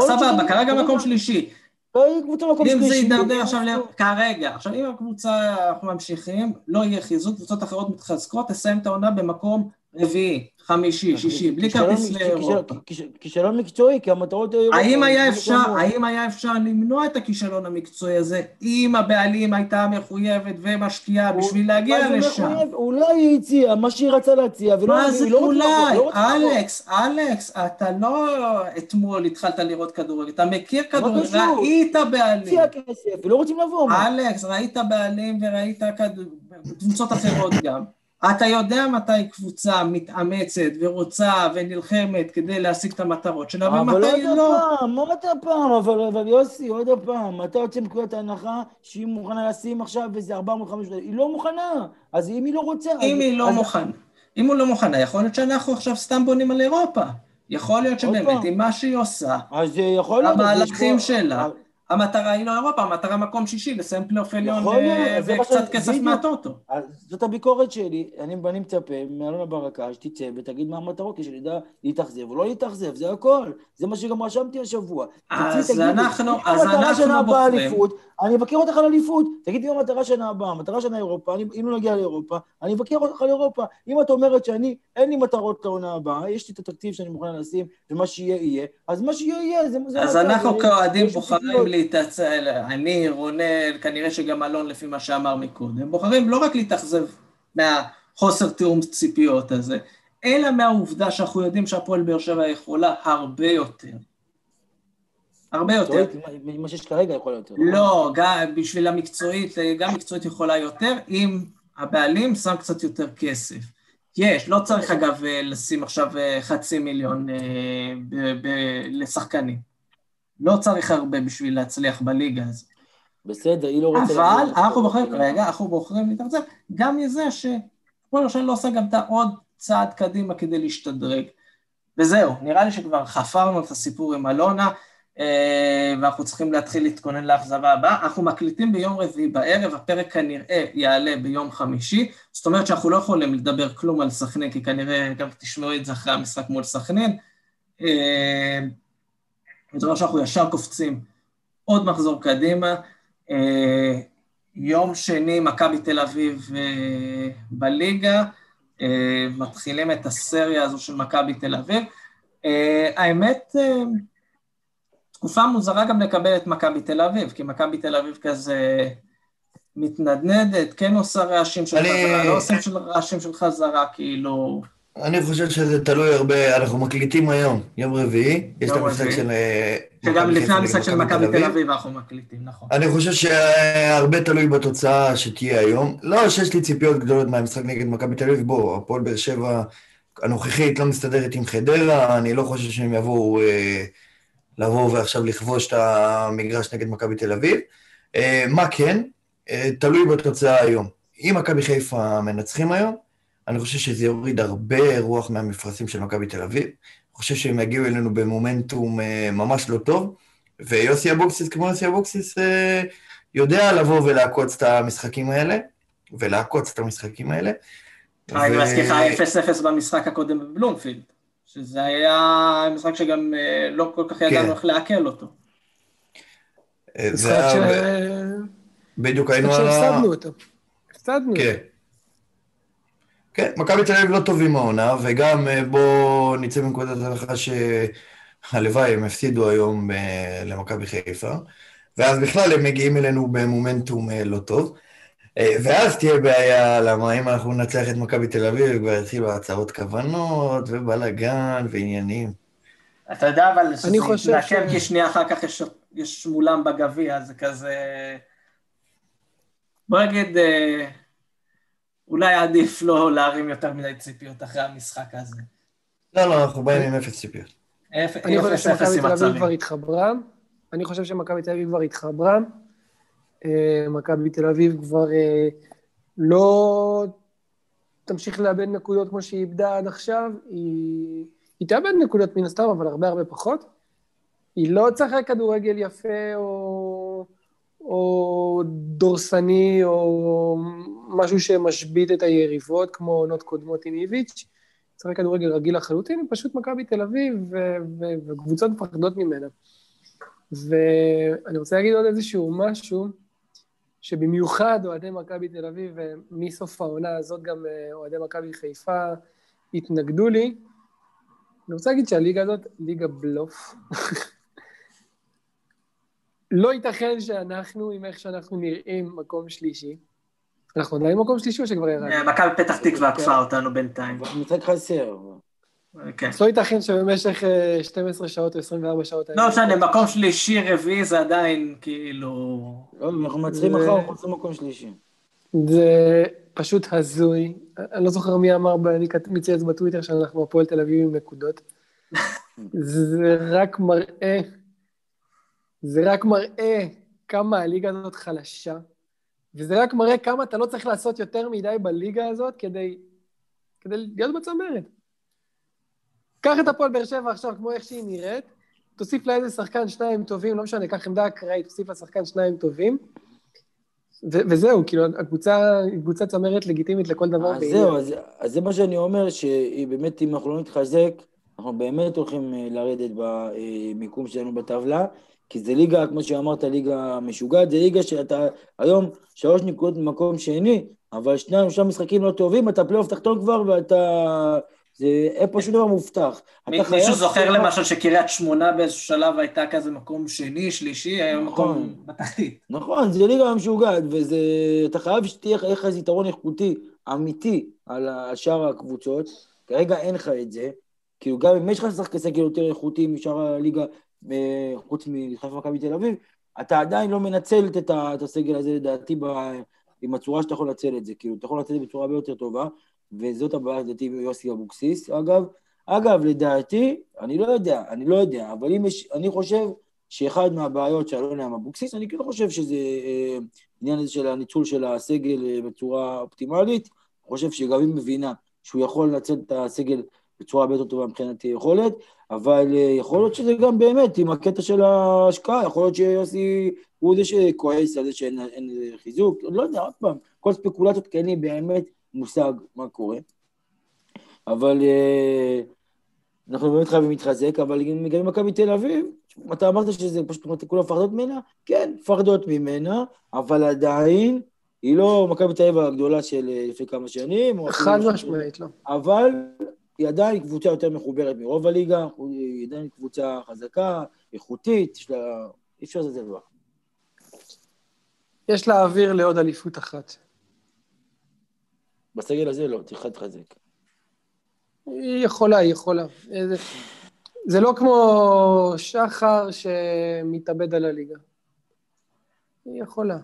סבבה, כרגע מקום שלישי. לא, מקום אם זה שלישי. יידרדר עכשיו, ל- כרגע, עכשיו אם הקבוצה, אנחנו ממשיכים, לא יהיה חיזוק, קבוצות אחרות מתחזקות, תסיים את העונה במקום רביעי, חמישי, שישי, בלי כרטיס לאירופה. כיש- כישלון מקצועי, כי המטרות האירופה... האם היה אפשר, כמו- האם היה אפשר למנוע את הכישלון המקצועי הזה, אם הבעלים הייתה מחויבת ומשקיעה בשביל להגיע לשם? אולי היא הציעה מה שהיא רצה להציע, ולא... מה זה לא אולי? לא. אלכס, אלכס, אתה לא אתמול התחלת לראות כדורגל, אתה מכיר כדורגל? ראית בעלים. ולא רוצים לבוא. אלכס, ראית בעלים וראית קבוצות אחרות גם. אתה יודע מתי קבוצה מתאמצת ורוצה ונלחמת כדי להשיג את המטרות שלה, אבל ומתי עוד לא. פעם, עוד פעם, אבל, אבל יוסי, עוד פעם, אתה יוצא מנקודת ההנחה שהיא מוכנה לשים עכשיו איזה 400-500, היא לא מוכנה, אז אם היא לא רוצה... אם אז, היא לא אז, מוכנה, אם הוא לא מוכנה, יכול להיות שאנחנו עכשיו סתם בונים על אירופה. יכול להיות עוד שבאמת. עם מה שהיא עושה, אז יכול להיות... המהלכים שלה, המטרה היא לא אירופה, המטרה מקום שישי, לסיים פלייאוף עליון וקצת כסף. מהטוטו. זאת הביקורת שלי, אני, אני מצפה מאלונה ברקה שתצא ותגיד מה המטרות, כדי שנדע להתאכזב או לא להתאכזב, זה הכל. זה מה שגם רשמתי השבוע. אז תצאי, אנחנו- אז אנחנו שנה הבאה בוחרים. אליפות, אני אבקר אותך על אליפות. תגידי מה המטרה שנה הבאה, המטרה שנה אירופה, אני, אם לא נגיע לאירופה, אני אבקר אותך על אירופה. אם את אומרת שאני, אין לי מטרות לעונה הבאה, יש לי את התקציב שאני מוכן לשים, ומה שיהיה יהיה, אז מה שיהיה יהיה, זה זה אז. אנחנו כאוהדים לי בוחרים ציפיות. להתעצל, אני, רונל, כנראה שגם אלון לפי מה שאמר מקודם, בוחרים לא רק להתאכזב מהחוסר תיאום ציפיות הזה, אלא מהעובדה שאנחנו יודעים שהפועל באר שבע יכולה הרבה יותר. הרבה יותר. מה שיש כרגע יכול יותר. נכון? לא, גם בשביל המקצועית, גם מקצועית יכולה יותר, אם הבעלים שם קצת יותר כסף. יש, לא צריך אגב לשים עכשיו אה, חצי מיליון אה, לשחקנים. לא צריך הרבה בשביל להצליח בליגה הזאת. בסדר, היא לא רוצה... אבל אנחנו בוחרים, רגע, אנחנו בוחרים להתאכזב, גם מזה שפועל ירושלים לא עושה גם את העוד צעד קדימה כדי להשתדרג. וזהו, נראה לי שכבר חפרנו את הסיפור עם אלונה, אה, ואנחנו צריכים להתחיל להתכונן לאכזבה הבאה. אנחנו מקליטים ביום רביעי בערב, הפרק כנראה יעלה ביום חמישי, זאת אומרת שאנחנו לא יכולים לדבר כלום על סכנין, כי כנראה גם תשמעו את זה אחרי המשחק מול סכנין. אה, אני אומר שאנחנו ישר קופצים עוד מחזור קדימה. אה, יום שני, מכבי תל אביב בליגה, מתחילים את הסריה הזו של מכבי תל אביב. האמת, תקופה מוזרה גם לקבל את מכבי תל אביב, כי מכבי תל אביב כזה מתנדנדת, כן עושה רעשים של אני... חזרה, לא עושה של רעשים של חזרה, כאילו... אני חושב שזה תלוי הרבה, אנחנו מקליטים היום, יום רביעי, יש את המשחק של... אה, שגם לפני המשחק של מכבי תל אביב אנחנו מקליטים, נכון. אני חושב שהרבה תלוי בתוצאה שתהיה היום. לא שיש לי ציפיות גדולות מהמשחק נגד מכבי תל אביב, בוא, הפועל באר שבע הנוכחית לא מסתדרת עם חדרה, אני לא חושב שהם יבואו... אה, לבוא ועכשיו לכבוש את המגרש נגד מכבי תל אביב. אה, מה כן? אה, תלוי בתוצאה היום. אם מכבי חיפה מנצחים היום, אני חושב שזה יוריד הרבה רוח מהמפרשים של מכבי תל אביב. אני חושב שהם יגיעו אלינו במומנטום אה, ממש לא טוב, ויוסי אבוקסיס, כמו יוסי אבוקסיס, יודע לבוא ולעקוץ את המשחקים האלה, ולעקוץ את המשחקים האלה. אני מזכיר לך 0-0 במשחק הקודם בבלומפילד. שזה היה משחק שגם אה, לא כל כך ידענו כן. איך לעכל אותו. אה, זה היה... ש... בדיוק היינו על ה... הפסדנו אותו. הפסדנו כן. כן, מכבי תל אביב לא טובים העונה, וגם אה, בואו נצא מנקודת הנחה שהלוואי הם הפסידו היום למכבי חיפה, ואז בכלל הם מגיעים אלינו במומנטום לא טוב. אה, ואז תהיה בעיה, למה אם אנחנו נצליח את מכבי תל אביב, כבר יתחילו הצהרות כוונות, ובלאגן, ועניינים. אתה יודע, אבל שזה יתנקם, כי שנייה אחר כך יש, יש מולם בגביע, זה כזה... בוא נגיד, אה, אולי עדיף לא להרים יותר מדי ציפיות אחרי המשחק הזה. לא, לא, אנחנו באים עם אפס ציפיות. אני חושב שמכבי תל אביב כבר התחברה. אני חושב שמכבי תל אביב כבר התחברה. אה, מכבי תל אביב כבר אה, לא תמשיך לאבד נקודות כמו שהיא איבדה עד עכשיו, היא, היא תאבד נקודות מן הסתם, אבל הרבה הרבה פחות. היא לא תשחק כדורגל יפה או, או דורסני או משהו שמשבית את היריבות כמו עונות קודמות עם איביץ'. תשחק כדורגל רגיל לחלוטין, פשוט מכבי תל אביב וקבוצות מפחדות ממנה. ואני רוצה להגיד עוד איזשהו משהו, שבמיוחד אוהדי מכבי תל אביב, ומסוף העונה הזאת גם אה, אוהדי מכבי חיפה התנגדו לי. אני רוצה להגיד שהליגה הזאת, ליגה בלוף. [LAUGHS] לא ייתכן שאנחנו, עם איך שאנחנו נראים, מקום שלישי. אנחנו עדיין מקום שלישי או שכבר ירדנו? אה, מכבי פתח תקווה עקפה אותנו בינתיים. משחק חסר. כן. לא ייתכן שבמשך 12 אה, שעות או 24 שעות... לא משנה, מקום שלישי, רביעי זה עדיין כאילו... לא, אנחנו מצליחים מחר חוץ למקום שלישי. זה פשוט הזוי. אני לא זוכר מי אמר, אני מצייץ בטוויטר שאנחנו הפועל תל אביב עם נקודות. [LAUGHS] זה רק מראה, זה רק מראה כמה הליגה הזאת חלשה, וזה רק מראה כמה אתה לא צריך לעשות יותר מדי בליגה הזאת כדי, כדי להיות בצמרת. קח את הפועל באר שבע עכשיו, כמו איך שהיא נראית, תוסיף לה איזה שחקן שניים טובים, לא משנה, קח עמדה אקראית, תוסיף לה שחקן שניים טובים, ו- וזהו, כאילו, הקבוצה היא קבוצה צמרת לגיטימית לכל דבר. אז זהו, אז, אז זה מה שאני אומר, שבאמת, אם אנחנו לא נתחזק, אנחנו באמת הולכים אה, לרדת במיקום שלנו בטבלה, כי זה ליגה, כמו שאמרת, ליגה משוגעת, זה ליגה שאתה היום שלוש נקודות במקום שני, אבל שניים, שלושה משחקים לא טובים, אתה פלייאוף תחתון כבר ואתה זה אין פה שום דבר מובטח. מישהו זוכר למשל שקריית שמונה באיזשהו שלב הייתה כזה מקום שני, שלישי, היום מקום נכון. בתחתית. נכון, זה ליגה משוגעת, ואתה חייב שתהיה לך איזה יתרון איכותי, אמיתי, על שאר הקבוצות, כרגע אין לך את זה, כאילו גם אם יש לך לשחק סגל יותר איכותי משאר הליגה, חוץ מחיפה מכבי תל אביב, אתה עדיין לא מנצל את, את הסגל הזה לדעתי ב, עם הצורה שאתה יכול לנצל את זה, כאילו אתה יכול לנצל את זה בצורה הרבה יותר טובה, וזאת הבעיה לדעתי יוסי אבוקסיס, אגב. אגב, לדעתי, אני לא יודע, אני לא יודע, אבל אם יש, אני חושב שאחד מהבעיות של אלונה עם אבוקסיס, אני כן חושב שזה אה, עניין הזה של הניצול של הסגל אה, בצורה אופטימלית, אני חושב שגם היא מבינה שהוא יכול לנצל את הסגל בצורה הרבה יותר טובה מבחינת יכולת, אבל אה, יכול להיות שזה גם באמת עם הקטע של ההשקעה, יכול להיות שיוסי הוא זה שכועס על זה שאין חיזוק, לא יודע, עוד פעם, כל ספקולציות כאלה כן באמת מושג מה קורה. אבל אה, אנחנו באמת חייבים להתחזק, אבל גם עם מכבי תל אביב, אתה אמרת שזה פשוט כולם מפחדות ממנה? כן, מפחדות ממנה, אבל עדיין היא לא מכבי תל אביב הגדולה של אה, לפני כמה שנים. חד משמעית, לא. אבל היא עדיין קבוצה יותר מחוברת מרוב הליגה, היא עדיין קבוצה חזקה, איכותית, יש לה... אי אפשר לזה דבר. יש לה אוויר לעוד אליפות אחת. בסגל הזה לא, צריך להתחזק. היא יכולה, היא יכולה. זה, זה לא כמו שחר שמתאבד על הליגה. היא יכולה.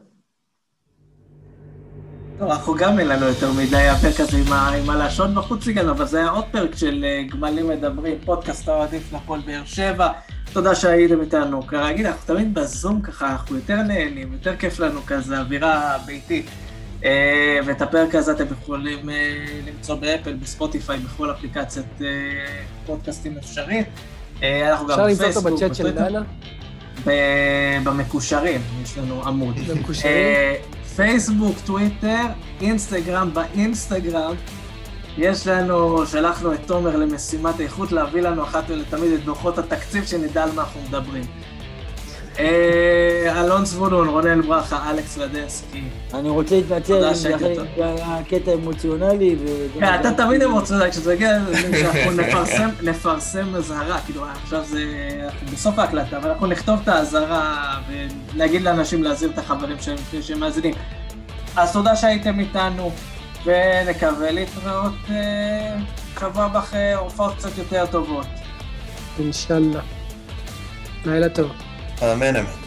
טוב, אנחנו גם אין לנו יותר מדי הפרק הזה עם, הלשון בחוץ הגענו, אבל זה היה עוד פרק של אה, גמלים מדברים, פודקאסט האוהדים של הפועל באר שבע. תודה שהייתם איתנו. כרגיל, אנחנו תמיד בזום ככה, אנחנו יותר נהנים, יותר כיף לנו כזה, אווירה ביתית. אה, ואת הפרק הזה אתם יכולים אה, למצוא באפל, בספוטיפיי, בכל אפליקציית פודקאסטים אפשרית. אנחנו גם בפייסבוק. אפשר למצוא אותו בצ'אט של דנה? במקושרים, יש לנו עמוד. במקושרים? פייסבוק, טוויטר, אינסטגרם, באינסטגרם. יש לנו, שלחנו את תומר למשימת איכות להביא לנו אחת ולתמיד את דוחות התקציב, שנדע על מה אנחנו מדברים. אה, אלון זבולון, רונן ברכה, אלכס לדסקי. אני רוצה להתנצל על הקטע אמוציונלי. כן, אתה תמיד אמוציונלי, כשזה מגיע, שאנחנו נפרסם אזהרה, כאילו עכשיו זה, אנחנו בסוף ההקלטה, אבל אנחנו נכתוב את האזהרה ונגיד לאנשים להזהיר את החברים שלהם לפני שהם מאזינים. אז תודה שהייתם איתנו, ונקווה להתראות שבוע אה, אחרי הופעות קצת יותר טובות. אינשאללה. לילה טוב. Amen, amen.